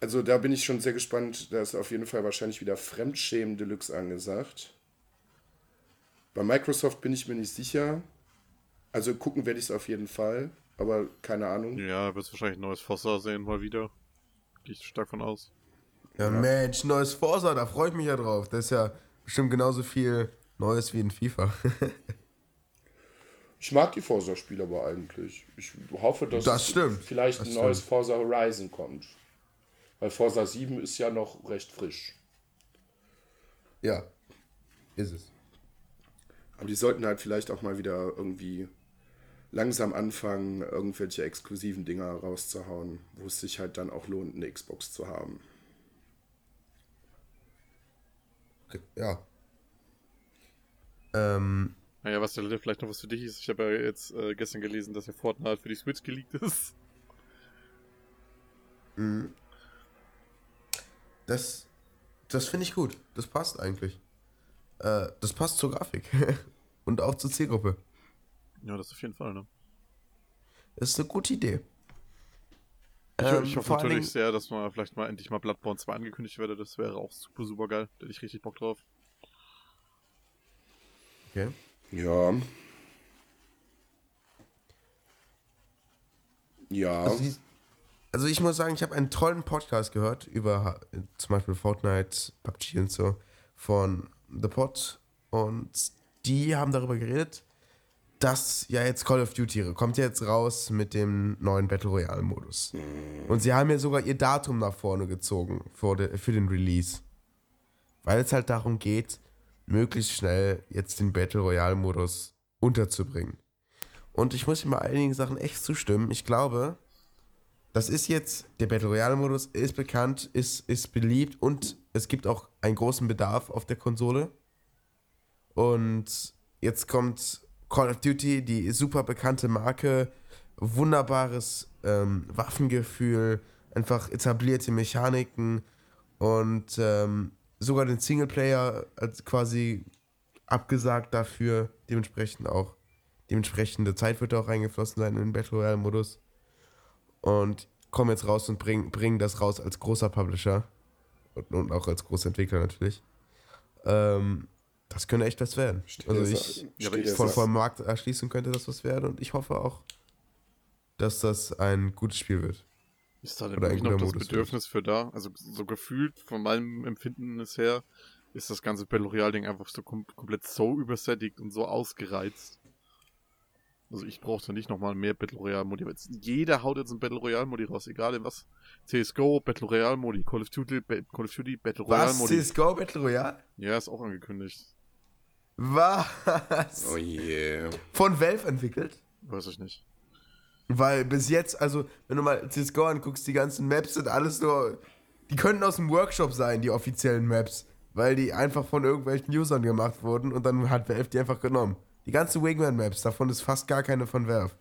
also da bin ich schon sehr gespannt. Da ist auf jeden Fall wahrscheinlich wieder Fremdschämen Deluxe angesagt. Bei Microsoft bin ich mir nicht sicher. Also gucken werde ich es auf jeden Fall, aber keine Ahnung. Ja, wird wahrscheinlich ein neues Fossa sehen mal wieder. Gehe ich stark von aus. Ja, Mensch, neues Forza, da freue ich mich ja drauf. Das ist ja bestimmt genauso viel Neues wie in FIFA. Ich mag die Forza-Spiele aber eigentlich. Ich hoffe, dass Das stimmt. vielleicht Das ein neues stimmt. Forza Horizon kommt. Weil Forza 7 ist ja noch recht frisch. ja, ist es. Aber die sollten halt vielleicht auch mal wieder irgendwie langsam anfangen, irgendwelche exklusiven Dinger rauszuhauen, wo es sich halt dann auch lohnt, eine Xbox zu haben. Okay, Ja. Ähm, Naja, was der vielleicht noch was für dich ist. Ich habe ja jetzt äh, gestern gelesen, dass ja Fortnite für die Switch geleakt ist. das das finde ich gut. Das passt eigentlich. Äh, das passt zur Grafik. Und auch zur Zielgruppe. Ja, das auf jeden Fall, ne? Das ist eine gute Idee. Ich, Ähm, ich hoffe natürlich Dingen- sehr, dass mal vielleicht mal endlich mal Bloodborne 2 angekündigt werde. Das wäre auch super, super geil. Da hätte ich richtig Bock drauf. Okay. Ja. Ja. Also, die, also ich muss sagen, ich habe einen tollen Podcast gehört über zum Beispiel Fortnite, PUBG und so von The Pod und die haben darüber geredet, dass ja jetzt Call of Duty kommt jetzt raus mit dem neuen Battle Royale Modus. Und sie haben ja sogar ihr Datum nach vorne gezogen für, de, für den Release. Weil es halt darum geht, möglichst schnell jetzt den Battle Royale Modus unterzubringen. Und ich muss ihm bei einigen Sachen echt zustimmen. Ich glaube, das ist jetzt, der Battle Royale Modus ist bekannt, ist, ist beliebt und es gibt auch einen großen Bedarf auf der Konsole. Und jetzt kommt Call of Duty, die super bekannte Marke, wunderbares ähm, Waffengefühl, einfach etablierte Mechaniken und ähm, sogar den Singleplayer als quasi abgesagt dafür, dementsprechend auch dementsprechende Zeit wird auch reingeflossen sein in den Battle Royale Modus und kommen jetzt raus und bringen, bringen das raus als großer Publisher und, und auch als großer Entwickler natürlich. Ähm, das könnte echt was werden. Steht Also ich, ja, ich von, vom Markt erschließen könnte das was werden und ich hoffe auch, dass das ein gutes Spiel wird. Ist da denn Oder wirklich noch das Modus Bedürfnis für da? Also so gefühlt von meinem Empfinden her ist das ganze Battle Royale Ding einfach so kom komplett so übersättigt und so ausgereizt. Also ich brauche da nicht nochmal mehr Battle Royale Modi. Jeder haut jetzt einen Battle Royale Modi raus, egal in was. CSGO, Battle Royale Modi, Call of Duty, Call of Duty, Battle Royale Was? Modi. CSGO Battle Royale? Ja, ist auch angekündigt. Was? Oh je. Von Valve entwickelt? Weiß ich nicht. Weil bis jetzt, also, wenn du mal CSGO anguckst, die ganzen Maps sind alles nur. Die könnten aus dem Workshop sein, die offiziellen Maps. Weil die einfach von irgendwelchen Usern gemacht wurden und dann hat Valve die einfach genommen. Die ganzen Wingman-Maps, davon ist fast gar keine von Valve.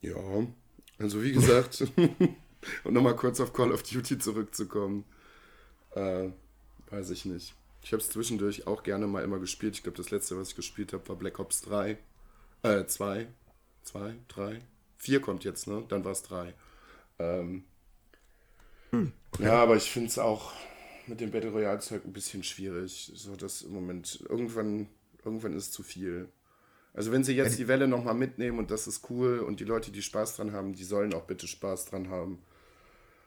Ja, also wie gesagt, um nochmal kurz auf Call of Duty zurückzukommen, äh, weiß ich nicht. Ich habe es zwischendurch auch gerne mal immer gespielt. Ich glaube, das letzte, was ich gespielt habe, war Black Ops 3. Äh, 2. 2, 3. 4 kommt jetzt, ne? Dann war es 3. Ähm, Ja, aber ich finde es auch mit dem Battle Royale-Zeug ein bisschen schwierig. So, dass im Moment irgendwann, irgendwann ist es zu viel. Also wenn sie jetzt die Welle nochmal mitnehmen und das ist cool und die Leute, die Spaß dran haben, die sollen auch bitte Spaß dran haben.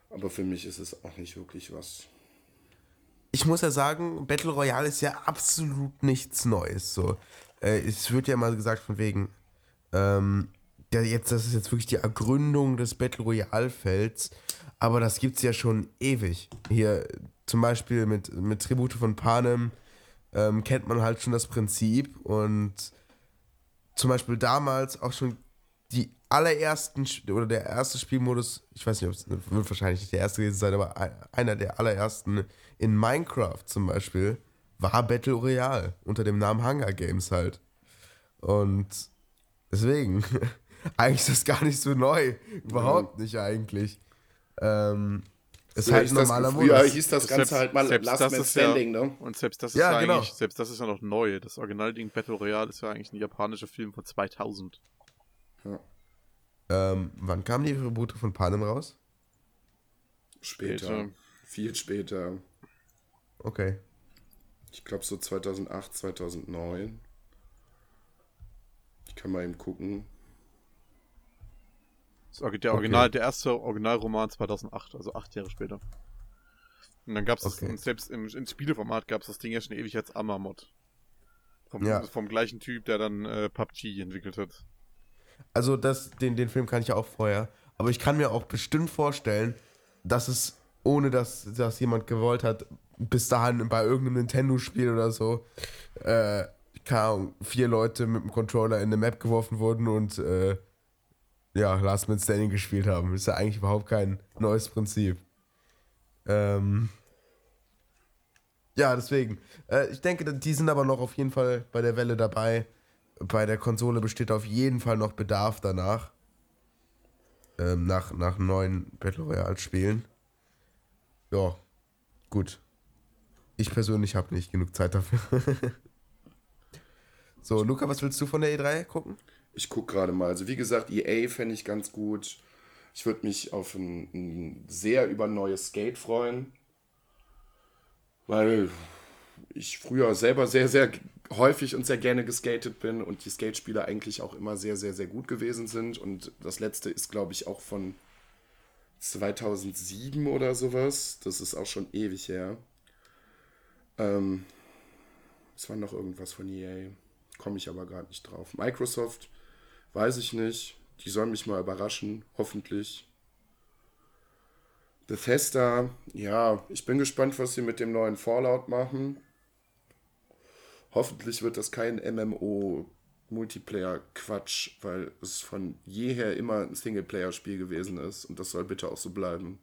Aber für mich ist es auch nicht wirklich was. Ich muss ja sagen, Battle Royale ist ja absolut nichts Neues. So. Äh, es wird ja mal gesagt, von wegen, ähm, der jetzt, das ist jetzt wirklich die Ergründung des Battle Royale-Felds, aber das gibt es ja schon ewig. Hier zum Beispiel mit, mit Tribute von Panem ähm, kennt man halt schon das Prinzip und zum Beispiel damals auch schon die allerersten oder der erste Spielmodus, ich weiß nicht, ob es wird wahrscheinlich nicht der erste gewesen sein, aber ein- einer der allerersten in Minecraft zum Beispiel war Battle Royale unter dem Namen Hunger Games halt. Und deswegen, eigentlich ist das gar nicht so neu. Überhaupt nicht eigentlich. Ähm, ist Früher halt das, normaler Modus. hieß das Selbst- Ganze halt mal selbst Last Man ist ja- Standing, ne? Und selbst das ist Ja, ja, genau. eigentlich, selbst das ist ja noch neu. Das Originalding Battle Royale ist ja eigentlich ein japanischer Film von 2000. Ähm, wann kamen die Tribute von Panem raus? Später. Später. Viel später. Okay. Ich glaube so 2008, 2009. Ich kann mal eben gucken. Der Original, okay. der erste Originalroman 2008, also acht Jahre später. Und dann gab es okay. selbst im, im Spieleformat gab es das Ding ja schon ewig als Amamod. Vom, ja. vom gleichen Typ, der dann äh, PUBG entwickelt hat. Also das, den, den Film kann ich ja auch vorher. Aber ich kann mir auch bestimmt vorstellen, dass es, ohne dass das jemand gewollt hat, bis dahin bei irgendeinem Nintendo-Spiel oder so, äh, keine Ahnung, vier Leute mit dem Controller in eine Map geworfen wurden und äh, ja, Last Man Standing gespielt haben. Ist ja eigentlich überhaupt kein neues Prinzip. Ähm, ja, deswegen. Äh, ich denke, die sind aber noch auf jeden Fall bei der Welle dabei. Bei der Konsole besteht auf jeden Fall noch Bedarf danach. Ähm, nach, nach neuen Battle Royale Spielen. Ja, gut. Ich persönlich habe nicht genug Zeit dafür. so, Luca, was willst du von der E3 gucken? Ich gucke gerade mal. Also wie gesagt, EA fände ich ganz gut. Ich würde mich auf ein, ein, sehr über neues Skate freuen. Weil ich früher selber sehr, sehr häufig und sehr gerne geskatet bin und die Skatespiele eigentlich auch immer sehr, sehr, sehr gut gewesen sind. Und das letzte ist, glaube ich, auch von 2007 oder sowas. Das ist auch schon ewig her. Ähm, es war noch irgendwas von EA. Komme ich aber gerade nicht drauf. Microsoft, weiß ich nicht. Die sollen mich mal überraschen, hoffentlich. Bethesda, ja, ich bin gespannt, was sie mit dem neuen Fallout machen. Hoffentlich wird das kein MMO Multiplayer-Quatsch, weil es von jeher immer ein Singleplayer-Spiel gewesen ist und das soll bitte auch so bleiben.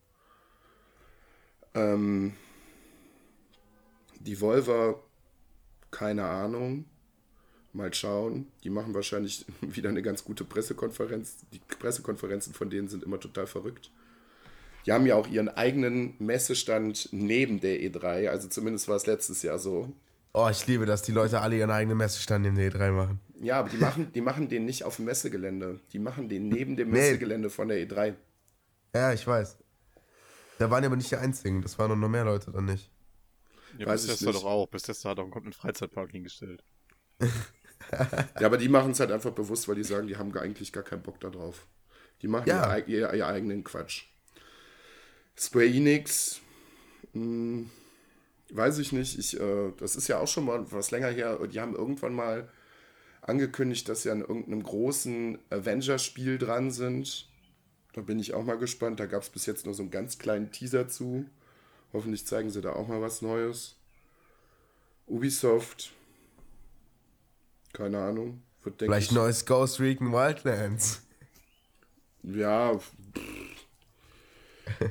Ähm, die Volver, keine Ahnung. Mal schauen. Die machen wahrscheinlich wieder eine ganz gute Pressekonferenz. Die Pressekonferenzen von denen sind immer total verrückt. Die haben ja auch ihren eigenen Messestand neben der E3. Also zumindest war es letztes Jahr so. Oh, ich liebe das, die Leute alle ihren eigenen Messestand neben der E3 machen. Ja, aber die machen, die machen den nicht auf dem Messegelände. Die machen den neben dem Messegelände von der E3. Ja, ich weiß. Da waren aber nicht die einzigen. Das waren noch mehr Leute dann nicht. Ja, Weiß Bethesda doch auch. Bethesda hat auch einen Freizeitpark hingestellt. ja, aber die machen es halt einfach bewusst, weil die sagen, die haben eigentlich gar keinen Bock darauf. Die machen ja. ihr, ihr, ihr, eigenen Quatsch. Square Enix, mh, hm, weiß ich nicht. Ich, äh, das ist ja auch schon mal was länger her. Die haben irgendwann mal angekündigt, dass sie an irgendeinem großen Avenger-Spiel dran sind. Da bin ich auch mal gespannt. Da gab es bis jetzt nur so einen ganz kleinen Teaser zu. Hoffentlich zeigen sie da auch mal was Neues. Ubisoft. Keine Ahnung. Wird, Vielleicht ich, neues Ghost Recon Wildlands. Ja.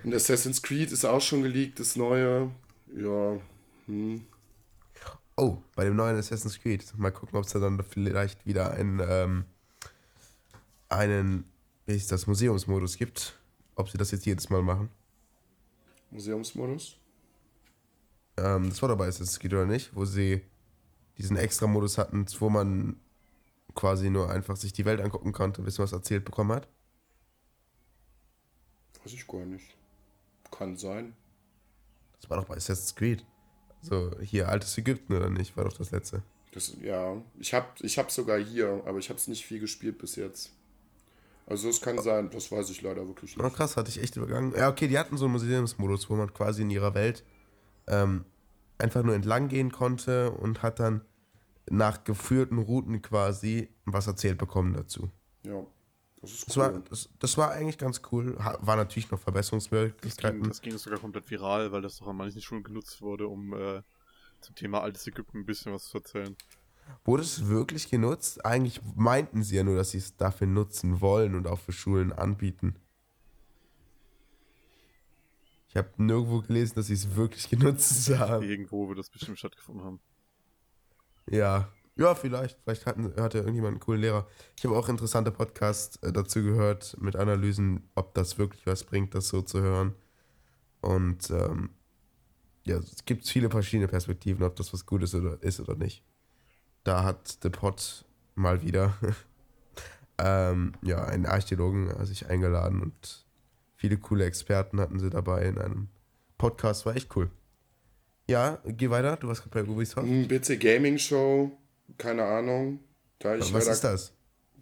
Und Assassin's Creed ist auch schon geleakt, das neue. Ja. Hm. Oh, bei dem neuen Assassin's Creed. Mal gucken, ob es da dann vielleicht wieder einen, ähm, einen, wie ist das, Museumsmodus gibt. Ob sie das jetzt jedes Mal machen. Museumsmodus? Ähm, das war dabei, ist es geht oder nicht, wo sie diesen Extra-Modus hatten, wo man quasi nur einfach sich die Welt angucken konnte und wissen, was erzählt bekommen hat. Weiß ich gar nicht. Kann sein. Das war doch bei Assassin's Creed. So, hier altes Ägypten oder nicht, war doch das letzte. Das, ja, ich hab, ich hab sogar hier, aber ich hab's nicht viel gespielt bis jetzt. Also es kann sein, das weiß ich leider wirklich nicht. Oh, krass, hatte ich echt übergangen. Ja, okay, die hatten so einen Museumsmodus, wo man quasi in ihrer Welt ähm, einfach nur entlang gehen konnte und hat dann nach geführten Routen quasi was erzählt bekommen dazu. Ja, das cool. Das war, das, das war eigentlich ganz cool. War natürlich noch Verbesserungsmöglichkeiten. Das ging, das ging sogar komplett viral, weil das doch an manchen Schulen genutzt wurde, um äh, zum Thema altes Ägypten ein bisschen was zu erzählen. Wurde es wirklich genutzt? Eigentlich meinten sie ja nur, dass sie es dafür nutzen wollen und auch für Schulen anbieten. Ich habe nirgendwo gelesen, dass sie es wirklich genutzt haben. Irgendwo wird das bestimmt stattgefunden haben. Ja, ja, vielleicht. Vielleicht hatten, hatte irgendjemand einen coolen Lehrer. Ich habe auch interessante Podcasts äh, dazu gehört mit Analysen, ob das wirklich was bringt, das so zu hören. Und ähm, ja, es gibt viele verschiedene Perspektiven, ob das was Gutes oder, ist oder nicht. Da hat The Pod mal wieder ähm, ja, einen Archäologen äh, sich eingeladen und viele coole Experten hatten sie dabei in einem Podcast, war echt cool. Ja, geh weiter. Du warst gerade bei Ubisoft. Hm, BC Gaming Show, keine Ahnung. Da Was leider- ist das?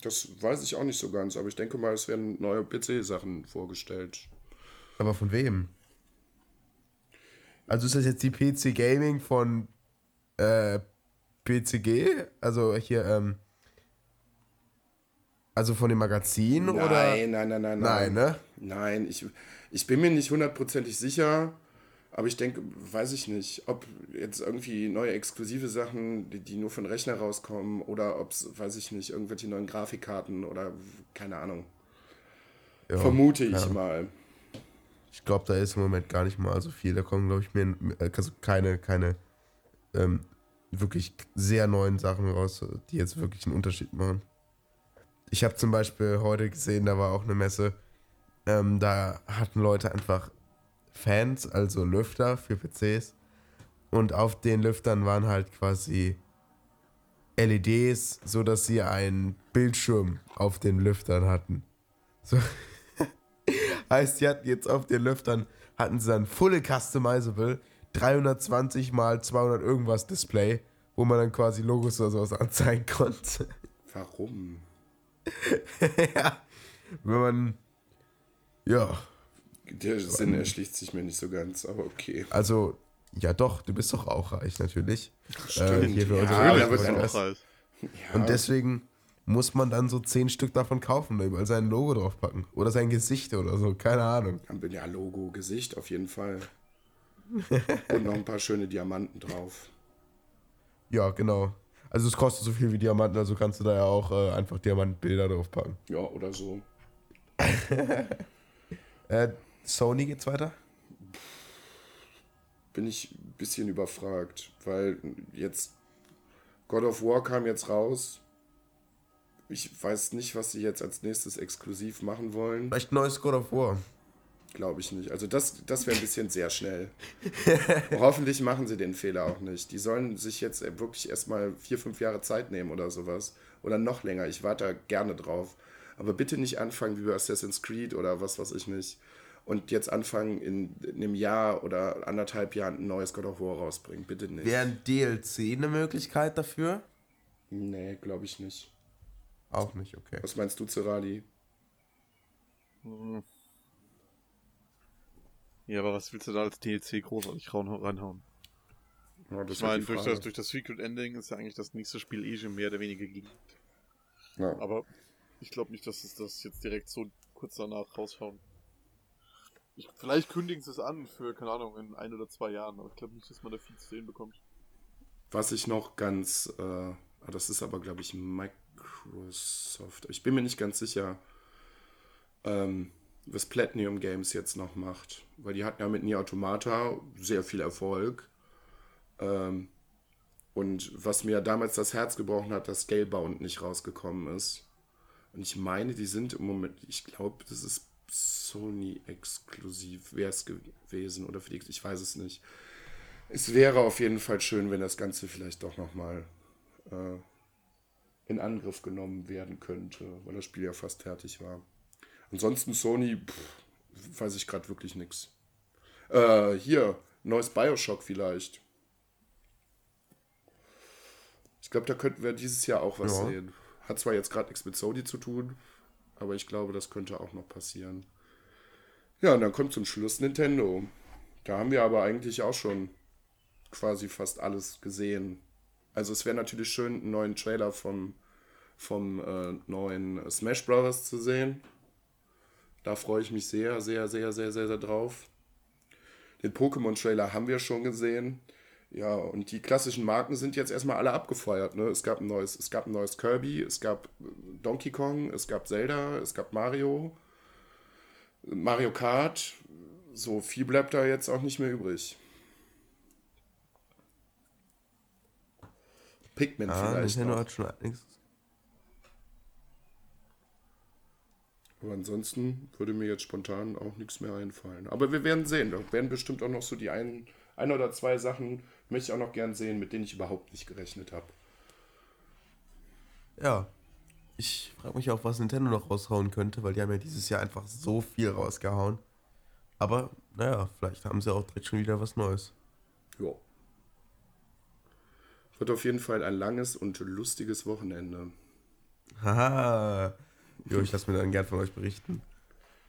Das weiß ich auch nicht so ganz, aber ich denke mal, es werden neue PC-Sachen vorgestellt. Aber von wem? Also ist das jetzt die PC Gaming von äh, PCG? Also hier, ähm, also von dem Magazin oder? Nein, nein, nein, nein, Nein, ne? Nein, ich, ich bin mir nicht hundertprozentig sicher, aber ich denke, weiß ich nicht, ob jetzt irgendwie neue exklusive Sachen, die, die nur von Rechner rauskommen oder ob es, weiß ich nicht, irgendwelche neuen Grafikkarten oder keine Ahnung. Ja, Vermute ich ja. mal. Ich glaube, da ist im Moment gar nicht mal so viel. Da kommen, glaube ich, mir also keine, keine ähm, wirklich sehr neuen Sachen raus, die jetzt wirklich einen Unterschied machen. Ich habe zum Beispiel heute gesehen, da war auch eine Messe, ähm, da hatten Leute einfach Fans, also Lüfter für PCs. Und auf den Lüftern waren halt quasi LEDs, so dass sie einen Bildschirm auf den Lüftern hatten. So. heißt, sie hatten jetzt auf den Lüftern, hatten sie dann fully customizable 320 mal 200 irgendwas Display, wo man dann quasi Logos oder sowas anzeigen konnte. Warum? ja, wenn man, ja, Der Sinn erschließt sich mir nicht so ganz, aber okay. also, ja doch, du bist doch auch reich natürlich. Stimmt, hier für ja, da wird auch reich. Ja, Und deswegen muss man dann so 10 Stück davon kaufen, da überall sein Logo draufpacken. Oder sein Gesicht oder so, keine Ahnung. Dann bin ja Logo, Gesicht auf jeden Fall. Und noch ein paar schöne Diamanten drauf. Ja, genau. Also es kostet so viel wie Diamanten, also kannst du da ja auch äh, einfach Diamantbilder draufpacken. Ja, oder so. Äh, Sony geht's weiter? Bin ich ein bisschen überfragt, weil jetzt God of War kam jetzt raus. Ich weiß nicht, was sie jetzt als nächstes exklusiv machen wollen. Vielleicht ein neues God of War. Glaube ich nicht. Also das, das wäre ein bisschen sehr schnell. Hoffentlich machen sie den Fehler auch nicht. Die sollen sich jetzt wirklich erstmal vier, fünf Jahre Zeit nehmen oder sowas. Oder noch länger. Ich warte da gerne drauf. Aber bitte nicht anfangen wie bei Assassin's Creed oder was weiß ich nicht. Und jetzt anfangen in, in einem Jahr oder anderthalb Jahren ein neues God of War rausbringen. Bitte nicht. Wäre ein DLC eine Möglichkeit dafür? Nee, glaube ich nicht. Auch nicht, okay. Was meinst du, Zerali? Ja, aber was willst du da als DLC großartig reinhauen? Ja, das Ich halt meine, durch das, durch das Secret Ending ist ja eigentlich das nächste Spiel eh schon mehr oder weniger geleakt. ja. Aber ich glaube nicht, dass es das jetzt direkt so kurz danach raushauen. Ich, vielleicht kündigen sie es an für, keine Ahnung, in ein oder zwei Jahren, aber ich glaube nicht, dass man da viel zu sehen bekommt. Was ich noch ganz, äh, ah, das ist aber, glaube ich, Microsoft. Ich bin mir nicht ganz sicher, ähm, was Platinum Games jetzt noch macht. Weil die hatten ja mit Nier Automata sehr viel Erfolg. Ähm, und was mir damals das Herz gebrochen hat, dass Scalebound nicht rausgekommen ist. Und ich meine, die sind im Moment, ich glaube, das ist Sony exklusiv, wäre es gewesen oder für die, ich weiß es nicht. Es wäre auf jeden Fall schön, wenn das Ganze vielleicht doch nochmal äh, in Angriff genommen werden könnte, weil das Spiel ja fast fertig war. Ansonsten Sony, pff, weiß ich gerade wirklich nichts. Äh, hier, neues Bioshock vielleicht. Ich glaube, da könnten wir dieses Jahr auch was Ja. sehen. Hat zwar jetzt gerade nichts mit Sony zu tun, aber ich glaube, das könnte auch noch passieren. Ja, und dann kommt zum Schluss Nintendo. Da haben wir aber eigentlich auch schon quasi fast alles gesehen. Also es wäre natürlich schön, einen neuen Trailer vom, vom äh, neuen Smash Bros. zu sehen. Da freue ich mich sehr, sehr, sehr, sehr, sehr, sehr drauf. Den Pokémon-Trailer haben wir schon gesehen. Ja, und die klassischen Marken sind jetzt erstmal alle abgefeuert. Ne? Es, gab ein neues, es gab ein neues Kirby, es gab äh, Donkey Kong, es gab Zelda, es gab Mario, Mario Kart. So viel bleibt da jetzt auch nicht mehr übrig. Pikmin Ah, vielleicht Nintendo hat schon einiges. Aber ansonsten würde mir jetzt spontan auch nichts mehr einfallen. Aber wir werden sehen. Da werden bestimmt auch noch so die ein, ein oder zwei Sachen, möchte ich auch noch gern sehen, mit denen ich überhaupt nicht gerechnet habe. Ja. Ich frage mich auch, was Nintendo noch raushauen könnte, weil die haben ja dieses Jahr einfach so viel rausgehauen. Aber, naja, vielleicht haben sie auch direkt schon wieder was Neues. Ja. Wird auf jeden Fall ein langes und lustiges Wochenende. Haha. Jo, ich lasse mir dann gern von euch berichten.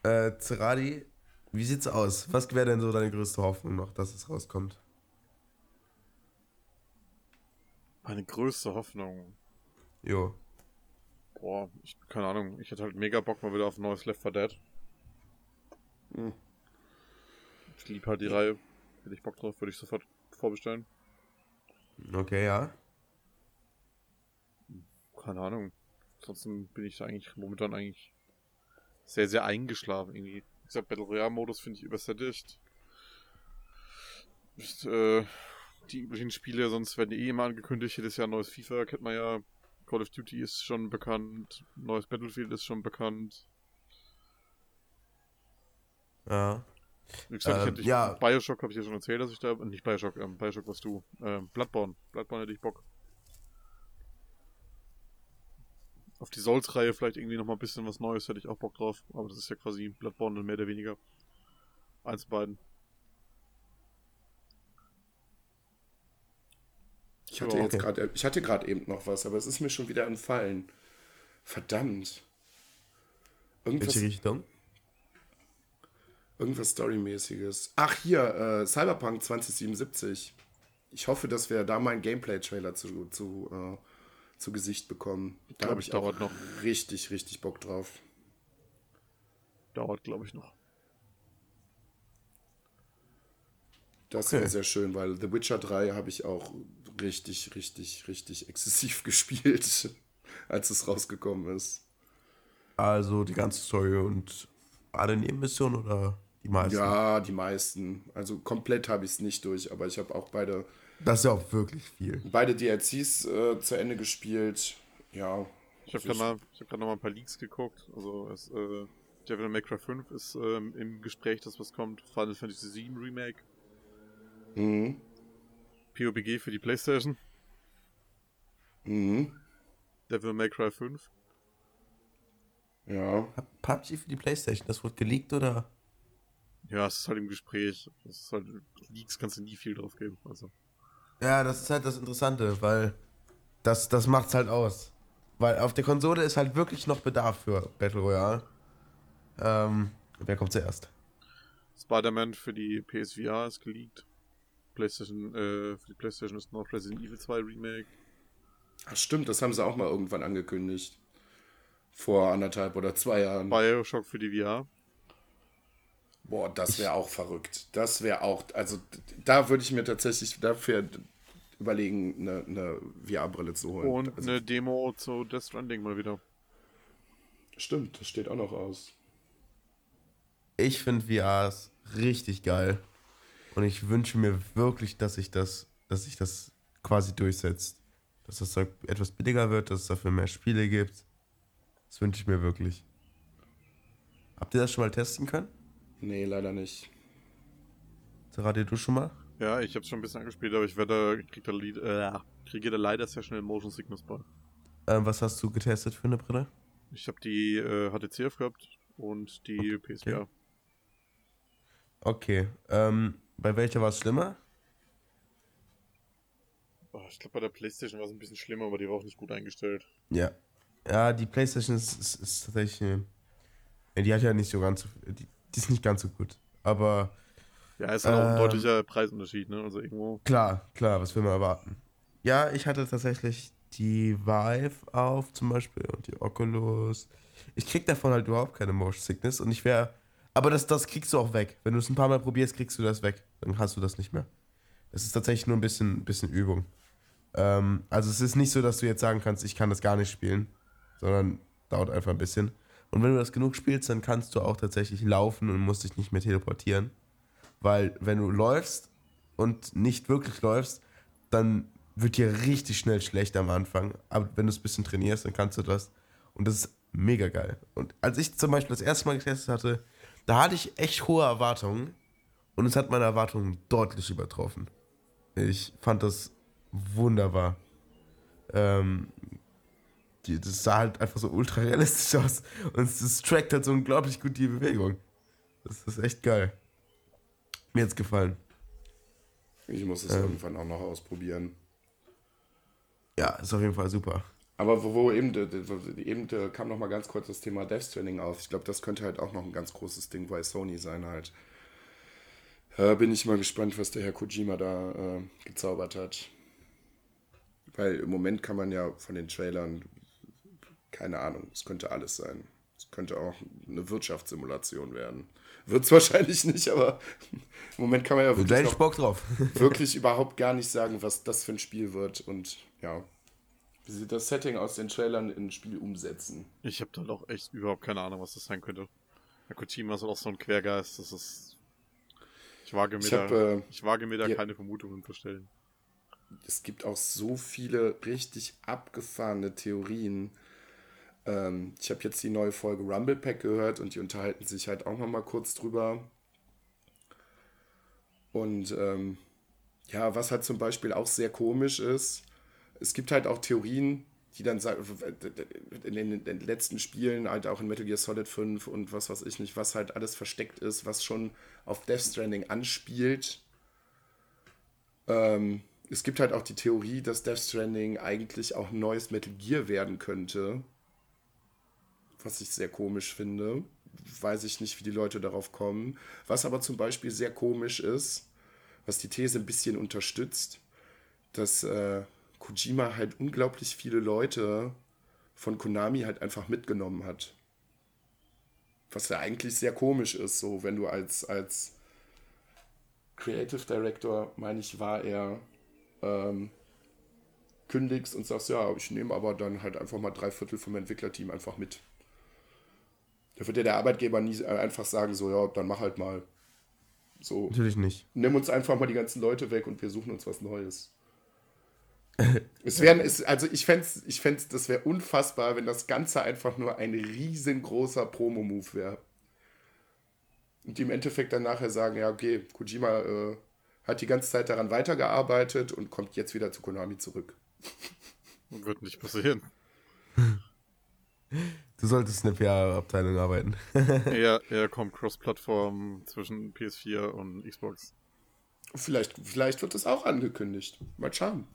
Äh, Zeradi, wie sieht's aus? Was wäre denn so deine größte Hoffnung noch, dass es rauskommt? Meine größte Hoffnung. Jo. Boah, ich, keine Ahnung. Ich hätte halt mega Bock mal wieder auf ein neues Left 4 Dead. Hm. Ich liebe halt die Reihe. Hätte ich Bock drauf, würde ich sofort vorbestellen. Okay, ja. Keine Ahnung. Trotzdem bin ich eigentlich momentan eigentlich sehr, sehr eingeschlafen irgendwie. Dieser Battle Royale-Modus finde ich übersättigt. Ist, äh, die üblichen Spiele, sonst werden die eh immer angekündigt. Jedes Jahr ein neues FIFA, kennt man ja. Call of Duty ist schon bekannt. Neues Battlefield ist schon bekannt. Ja. Wie gesagt, ich Ähm, hätte ich, ja. Bioshock habe ich ja schon erzählt, dass ich da. Nicht Bioshock, ähm, Bioshock was du. Ähm, Bloodborne. Bloodborne hätte ich Bock. Auf die Souls-Reihe vielleicht irgendwie nochmal ein bisschen was Neues hätte ich auch Bock drauf. Aber das ist ja quasi Bloodborne mehr oder weniger. Eins beiden. Ich hatte jetzt okay. gerade, ich hatte gerade eben noch was, aber es ist mir schon wieder entfallen. Verdammt. Irgendwas, Welche Richtung? irgendwas Storymäßiges. Ach, hier, äh, Cyberpunk 2077. Ich hoffe, dass wir da mal einen Gameplay-Trailer zu, zu, äh, zu Gesicht bekommen. Da habe ich, ich auch dauert noch. richtig, richtig Bock drauf. Dauert, glaube ich, noch. Das Okay. wäre sehr schön, weil The Witcher 3 habe ich auch richtig, richtig, richtig exzessiv gespielt, als es rausgekommen ist. Also die ganze Story und alle Nebenmissionen oder die meisten? Ja, die meisten. Also komplett habe ich es nicht durch, aber ich habe auch beide, Das ist ja auch wirklich viel. beide DLCs äh, zu Ende gespielt. Ja. Ich habe Also gerade mal, ich hab grad noch mal ein paar Leaks geguckt. Also, es, äh, Devil May Cry 5 ist ähm, im Gespräch, dass was kommt. Final Fantasy VII Remake. Mhm. PUBG für die Playstation. Mhm. Devil May Cry 5. Ja. PUBG für die Playstation, das wurde geleakt oder? Ja, es ist halt im Gespräch. Es ist halt, Leaks kannst du nie viel drauf geben. Also, Ja, das ist halt das Interessante, weil das, das macht's halt aus. Weil auf der Konsole ist halt wirklich noch Bedarf für Battle Royale. Ähm, wer kommt zuerst? Spider-Man für die PSVR ist geleakt. PlayStation, äh, für die PlayStation ist noch Resident Evil 2 Remake. Ach, stimmt, das haben sie auch mal irgendwann angekündigt. Vor anderthalb oder zwei Jahren. Bioshock für die VR. Boah, das wäre auch verrückt. Das wäre auch, also da würde ich mir tatsächlich dafür überlegen, eine, eine VR-Brille zu holen. Und also, eine Demo zu Death Stranding mal wieder. Stimmt, das steht auch noch aus. Ich finde VRs richtig geil. Und ich wünsche mir wirklich, dass sich das, dass sich das quasi durchsetzt. Dass das so etwas billiger wird, dass es dafür mehr Spiele gibt. Das wünsche ich mir wirklich. Habt ihr das schon mal testen können? Nee, leider nicht. Radio, du schon mal? Ja, ich habe schon ein bisschen angespielt, aber ich werde, krieg da, äh, kriege da leider sehr schnell Motion Sickness bei. Ähm, was hast du getestet für eine Brille? Ich habe die äh, HTC gehabt und die PSVR. Okay. Ähm, bei welcher war es schlimmer? Oh, ich glaube, bei der PlayStation war es ein bisschen schlimmer, aber die war auch nicht gut eingestellt. Ja. Ja, die Playstation ist, ist, ist tatsächlich. eine- die hat ja nicht so ganz so. Die, die ist nicht ganz so gut. Aber Ja, ist halt auch ein Ähm. deutlicher Preisunterschied, ne? Also irgendwo. klar, klar, was will man erwarten? Ja, ich hatte tatsächlich die Vive auf zum Beispiel und die Oculus. Ich krieg davon halt überhaupt keine Motion Sickness und ich wäre. Aber das, das kriegst du auch weg. Wenn du es ein paar Mal probierst, kriegst du das weg. Dann hast du das nicht mehr. Es ist tatsächlich nur ein bisschen, bisschen Übung. Ähm, also es ist nicht so, dass du jetzt sagen kannst, ich kann das gar nicht spielen, sondern dauert einfach ein bisschen. Und wenn du das genug spielst, dann kannst du auch tatsächlich laufen und musst dich nicht mehr teleportieren. Weil wenn du läufst und nicht wirklich läufst, dann wird dir richtig schnell schlecht am Anfang. Aber wenn du es ein bisschen trainierst, dann kannst du das. Und das ist mega geil. Und als ich zum Beispiel das erste Mal getestet hatte, da hatte ich echt hohe Erwartungen. Und es hat meine Erwartungen deutlich übertroffen. Ich fand das wunderbar. Ähm, die, das sah halt einfach so ultra realistisch aus. Und es, trackt halt so unglaublich gut die Bewegung. Das ist echt geil. Mir hat's gefallen. Ich muss es Ähm. irgendwann auch noch ausprobieren. Ja, ist auf jeden Fall super. Aber wo, wo eben, eben kam noch mal ganz kurz das Thema Death Stranding auf. Ich glaube, das könnte halt auch noch ein ganz großes Ding bei Sony sein halt. Äh, bin ich mal gespannt, was der Herr Kojima da äh, gezaubert hat. Weil im Moment kann man ja von den Trailern, keine Ahnung, es könnte alles sein. Es könnte auch eine Wirtschaftssimulation werden. Wird es wahrscheinlich nicht, aber im Moment kann man ja wirklich, noch, Bock drauf. wirklich überhaupt gar nicht sagen, was das für ein Spiel wird. Und ja, wie sie das Setting aus den Trailern in ein Spiel umsetzen. Ich habe da doch echt überhaupt keine Ahnung, was das sein könnte. Herr Kojima ist auch so ein Quergeist, das ist. Ich wage mir, ich hab, da, äh, ich wage mir da ja, keine Vermutungen zu stellen. Es gibt auch so viele richtig abgefahrene Theorien. Ähm, ich habe jetzt die neue Folge Rumble Pack gehört und die unterhalten sich halt auch nochmal kurz drüber. Und ähm, ja, was halt zum Beispiel auch sehr komisch ist, es gibt halt auch Theorien, die dann sagen, in den, letzten Spielen, halt auch in Metal Gear Solid 5 und was weiß ich nicht, was halt alles versteckt ist, was schon auf Death Stranding anspielt. Ähm, es gibt halt auch die Theorie, dass Death Stranding eigentlich auch ein neues Metal Gear werden könnte. Was ich sehr komisch finde. Weiß ich nicht, wie die Leute darauf kommen. Was aber zum Beispiel sehr komisch ist, was die These ein bisschen unterstützt, dass äh, Kojima halt unglaublich viele Leute von Konami halt einfach mitgenommen hat. Was ja eigentlich sehr komisch ist, so wenn du als, als Creative Director, meine ich, war er, ähm, kündigst und sagst, ja, ich nehme aber dann halt einfach mal drei Viertel vom Entwicklerteam einfach mit. Da wird ja der Arbeitgeber nie einfach sagen, so, ja, dann mach halt mal. So. Natürlich nicht. Nimm uns einfach mal die ganzen Leute weg und wir suchen uns was Neues es wären, es, also ich fände ich fänd's, das wäre unfassbar, wenn das Ganze einfach nur ein riesengroßer Promo-Move wäre. Und die im Endeffekt dann nachher sagen, ja, okay, Kojima äh, hat die ganze Zeit daran weitergearbeitet und kommt jetzt wieder zu Konami zurück. Wird nicht passieren. Du solltest in der PR-Abteilung arbeiten. ja, er kommt Cross-Plattform zwischen PS4 und Xbox. Vielleicht, vielleicht wird das auch angekündigt. Mal schauen.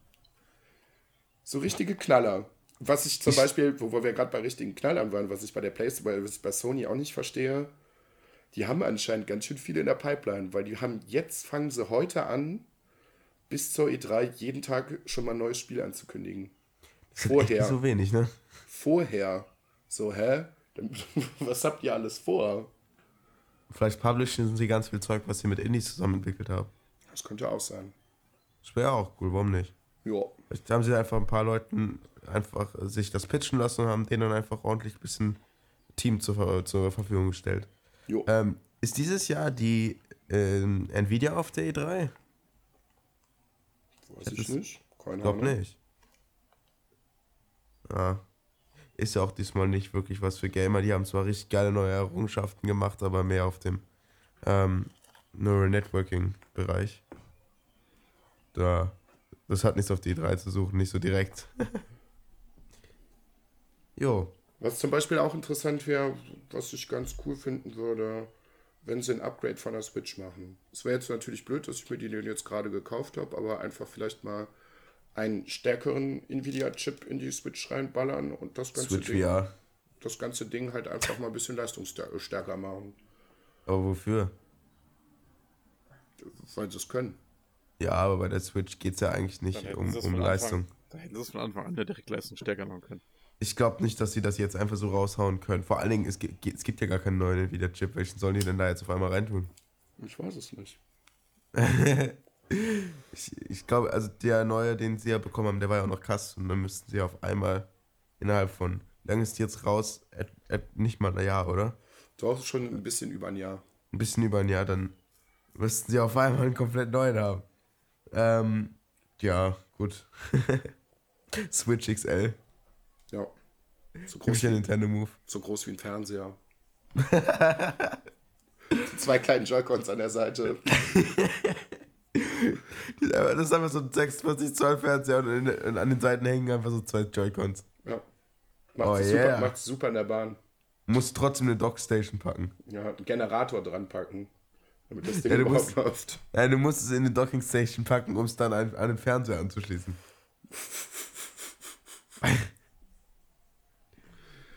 So richtige Knaller. Was ich zum Beispiel, wo, wo wir gerade bei richtigen Knallern waren, was ich bei der PlayStation, was ich bei Sony auch nicht verstehe, die haben anscheinend ganz schön viele in der Pipeline, weil die haben jetzt fangen sie heute an, bis zur E3 jeden Tag schon mal ein neues Spiel anzukündigen. Vorher. so wenig, ne? Vorher. So, hä? Was habt ihr alles vor? Vielleicht publishen sie ganz viel Zeug, was sie mit Indies zusammen entwickelt haben. Das könnte auch sein. Das wäre auch cool, warum nicht? Ja. Vielleicht haben sie einfach ein paar Leuten einfach sich das pitchen lassen und haben denen dann einfach ordentlich ein bisschen Team zur, zur Verfügung gestellt. Ähm, ist dieses Jahr die äh, Nvidia auf der E3? Weiß ich, ich nicht. Keine Ahnung. Glaub nicht. Ja. Ist ja auch diesmal nicht wirklich was für Gamer. Die haben zwar richtig geile neue Errungenschaften gemacht, aber mehr auf dem ähm, Neural Networking Bereich. Da das hat nichts auf die 3 zu suchen, nicht so direkt. jo. Was zum Beispiel auch interessant wäre, was ich ganz cool finden würde, wenn sie ein Upgrade von der Switch machen. Es wäre jetzt natürlich blöd, dass ich mir die jetzt gerade gekauft habe, aber einfach vielleicht mal einen stärkeren Nvidia-Chip in die Switch reinballern und das ganze Switch Ding, VR. das ganze Ding halt einfach mal ein bisschen leistungsstärker machen. Aber wofür? Weil sie es können. Ja, aber bei der Switch geht es ja eigentlich nicht um, um Leistung. Anfang, da hätten sie es von Anfang an ja direkt leistungsstärker machen können. Ich glaube nicht, dass sie das jetzt einfach so raushauen können. Vor allen Dingen, es gibt, es gibt ja gar keinen neuen Nvidia-Chip. Welchen sollen die denn da jetzt auf einmal reintun? Ich weiß es nicht. ich, ich glaube, also der neue, den sie ja bekommen haben, der war ja auch noch krass. Und dann müssten sie auf einmal innerhalb von, wie lange ist die jetzt raus? At, at, nicht mal ein Jahr, oder? Doch, schon ein bisschen über ein Jahr. Ein bisschen über ein Jahr, dann müssten sie auf einmal einen komplett neuen haben. Ähm, ja, gut. Switch XL. Ja. So groß wie, Nintendo Move. So groß wie ein Fernseher. Zwei kleinen Joy-Cons an der Seite. das ist einfach so ein 46 Zoll Fernseher und, in, und, an den Seiten hängen einfach so zwei Joy-Cons. Ja. Macht, oh, super, yeah. macht super in der Bahn. Muss trotzdem eine Dockstation packen. Ja, einen Generator dran packen. Damit das Ding ja, überhaupt musst, läuft. Ja, du musst es in eine Docking Station packen, um es dann an, an den Fernseher anzuschließen.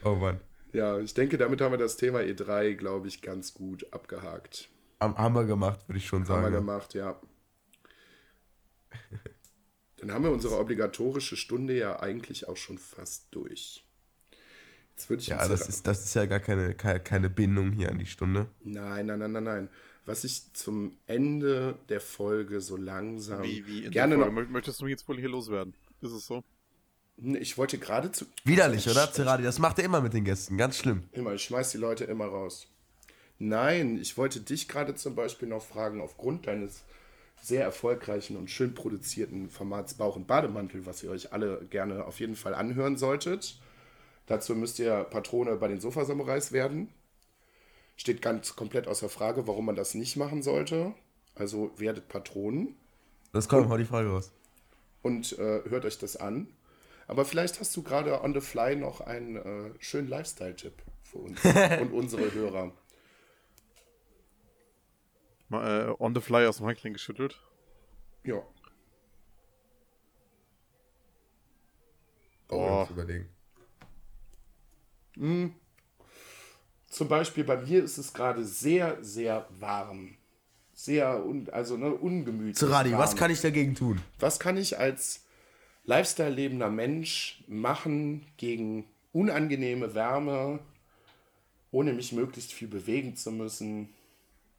Oh Mann. Ja, ich denke, damit haben wir das Thema E3, glaube ich, ganz gut abgehakt. Am Hammer gemacht, würde ich schon Haben sagen. wir gemacht, ja. Dann haben wir unsere obligatorische Stunde ja eigentlich auch schon fast durch. Jetzt würde ich Ja, das ist, das ist ja gar keine, keine, keine Bindung hier an die Stunde. Nein, nein, nein, nein, nein. Was ich zum Ende der Folge so langsam Wie, wie in gerne der noch. Möchtest du mich jetzt wohl hier loswerden? Ist es so? Ich wollte gerade zu. Widerlich, oder? Zeradi, das macht er immer mit den Gästen. Ganz schlimm. Immer, ich schmeiß die Leute immer raus. Nein, ich wollte dich gerade zum Beispiel noch fragen, aufgrund deines sehr erfolgreichen und schön produzierten Formats Bauch und Bademantel, was ihr euch alle gerne auf jeden Fall anhören solltet. Dazu müsst ihr Patrone bei den Sofasamurais werden. Steht ganz komplett außer Frage, warum man das nicht machen sollte. Also werdet Patronen Das kommt, hau die Frage raus. und äh, hört euch das an. Aber vielleicht hast du gerade on the fly noch einen äh, schönen Lifestyle-Tipp für uns und unsere Hörer. Mal, äh, on the fly aus dem Handkling geschüttelt. Ja. Oh. zu überlegen. Zum Beispiel bei mir ist es gerade sehr, sehr warm. Sehr, un also ne, ungemütlich. Zeradi, was kann ich dagegen tun? Was kann ich als Lifestyle-lebender Mensch machen gegen unangenehme Wärme, ohne mich möglichst viel bewegen zu müssen,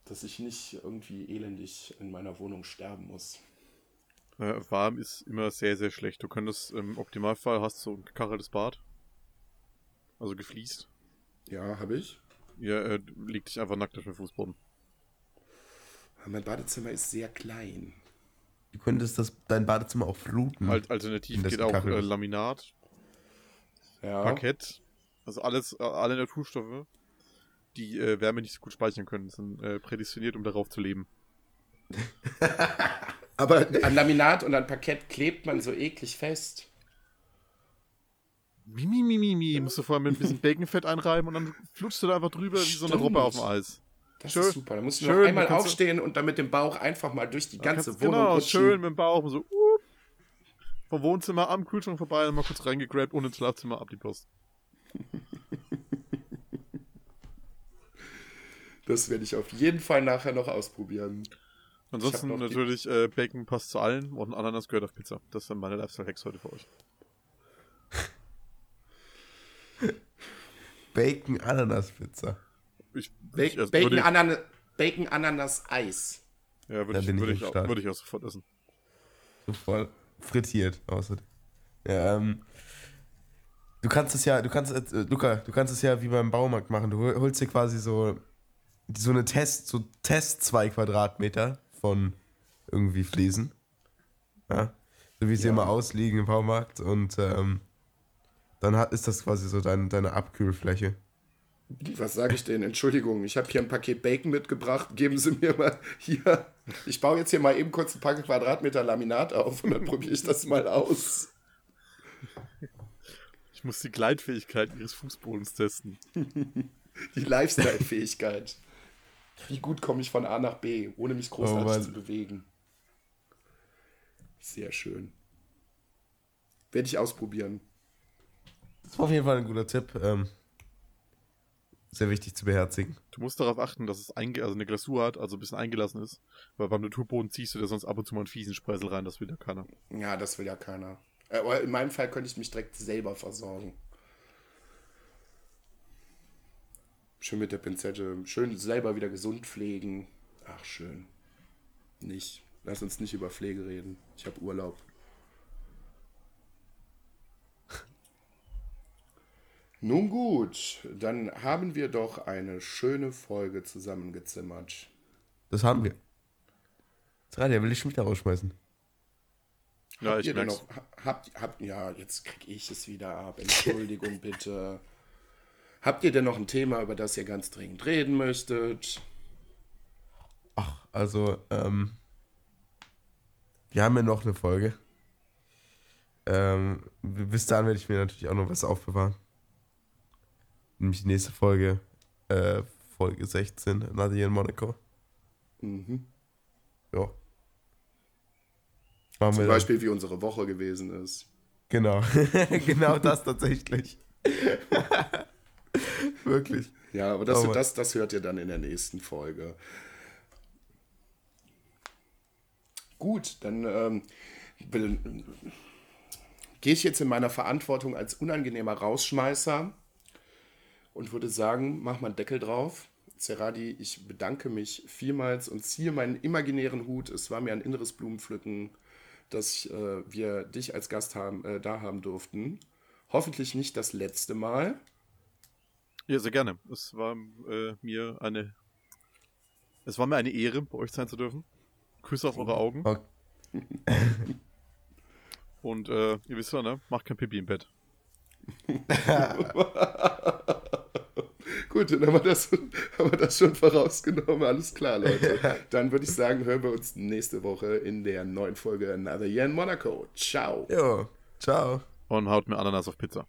dass ich nicht irgendwie elendig in meiner Wohnung sterben muss? Äh, warm ist immer sehr, sehr schlecht. Du könntest im Optimalfall hast du ein gekacheltes Bad. Also gefliest. Ja, habe ich. Ja, äh, leg dich einfach nackt auf den Fußboden. Mein Badezimmer ist sehr klein. Du könntest das, dein Badezimmer auch fluten. Al alternativ geht auch äh. Laminat, Ja. Parkett. Also alles, äh, alle Naturstoffe, die äh, Wärme nicht so gut speichern können, sind äh, prädestiniert, um darauf zu leben. Aber an Laminat und an Parkett klebt man so eklig fest. Mimi, Mimi, Mimi. Musst du vorher mit ein bisschen Baconfett einreiben und dann flutschst du da einfach drüber wie so eine Stimmt. Robbe auf dem Eis. Das Schön. ist super. Da musst du Schön, noch einmal aufstehen und dann mit dem Bauch einfach mal durch die ganze Wohnung Genau, rutschen. schön mit dem Bauch so uh, vom Wohnzimmer am Kühlschrank vorbei, dann mal kurz reingegrabt und ins Schlafzimmer ab die Post. Das werde ich auf jeden Fall nachher noch ausprobieren. Ansonsten noch natürlich äh, Bacon passt zu allen und Ananas gehört auf Pizza. Das sind meine Lifestyle-Hacks heute für euch. Bacon Ananas Pizza. Ich, Ba ich, also, Bacon, Ananas, Bacon Ananas Eis. ja, würde ich, bin ich auch, würde ich auch sofort essen. So voll frittiert außerdem. Ja, ähm, du kannst es ja, du kannst, äh, Luca, du kannst es ja wie beim Baumarkt machen. Du hol- holst dir quasi so, so eine Test, so Test zwei Quadratmeter von irgendwie Fliesen. Ja. So wie sie Ja. immer ausliegen im Baumarkt und ähm, dann hat, ist das quasi so dein, deine Abkühlfläche. Was sage ich denn? Entschuldigung, ich habe hier ein Paket Bacon mitgebracht. Geben Sie mir mal hier. Ich baue jetzt hier mal eben kurz ein paar Quadratmeter Laminat auf und dann probiere ich das mal aus. Ich muss die Gleitfähigkeit ihres Fußbodens testen. Die Lifestyle-Fähigkeit. Wie gut komme ich von A nach B, ohne mich großartig Oh zu bewegen. Sehr schön. Werde ich ausprobieren. Das war auf jeden Fall ein guter Tipp. Ähm, sehr wichtig zu beherzigen. Du musst darauf achten, dass es einge also eine Glasur hat, also ein bisschen eingelassen ist. Weil beim Naturboden ziehst du da sonst ab und zu mal einen fiesen Spreisel rein, das will ja keiner. Ja, das will ja keiner. Äh, Aber in meinem Fall könnte ich mich direkt selber versorgen. Schön mit der Pinzette. Schön selber wieder gesund pflegen. Ach, schön. Nicht. Lass uns nicht über Pflege reden. Ich habe Urlaub. Nun gut, dann haben wir doch eine schöne Folge zusammengezimmert. Das haben wir. Jetzt der will ich schon wieder rausschmeißen. Ja, Habt ich ihr denn noch, ha- habt, habt, ja, jetzt krieg ich es wieder ab. Entschuldigung bitte. Habt ihr denn noch ein Thema, über das ihr ganz dringend reden möchtet? Ach, also, ähm, wir haben ja noch eine Folge. Ähm, bis dahin werde ich mir natürlich auch noch was aufbewahren. Nämlich die nächste Folge, äh, Folge 16, Nadia in Monaco. Mhm. Ja. Machen Zum wir dann. Beispiel, wie unsere Woche gewesen ist. Genau. genau das tatsächlich. Wirklich. Ja, aber das, Oh das, das hört ihr dann in der nächsten Folge. Gut, dann ähm, gehe ich jetzt in meiner Verantwortung als unangenehmer Rausschmeißer und würde sagen, mach mal einen Deckel drauf. Zeradi, ich bedanke mich vielmals und ziehe meinen imaginären Hut. Es war mir ein inneres Blumenpflücken, dass äh, wir dich als Gast haben, äh, da haben durften. Hoffentlich nicht das letzte Mal. Ja, sehr gerne. Es war äh, mir eine. Es war mir eine Ehre, bei euch sein zu dürfen. Küsse auf eure Augen. Okay. Und äh, ihr wisst ja, ne? Macht kein Pipi im Bett. Gut, dann haben wir, das, haben wir das schon vorausgenommen. Alles klar, Leute. Dann würde ich sagen, hören wir uns nächste Woche in der neuen Folge Another Year in Monaco. Ciao. Jo, ciao. Und haut mir Ananas auf Pizza.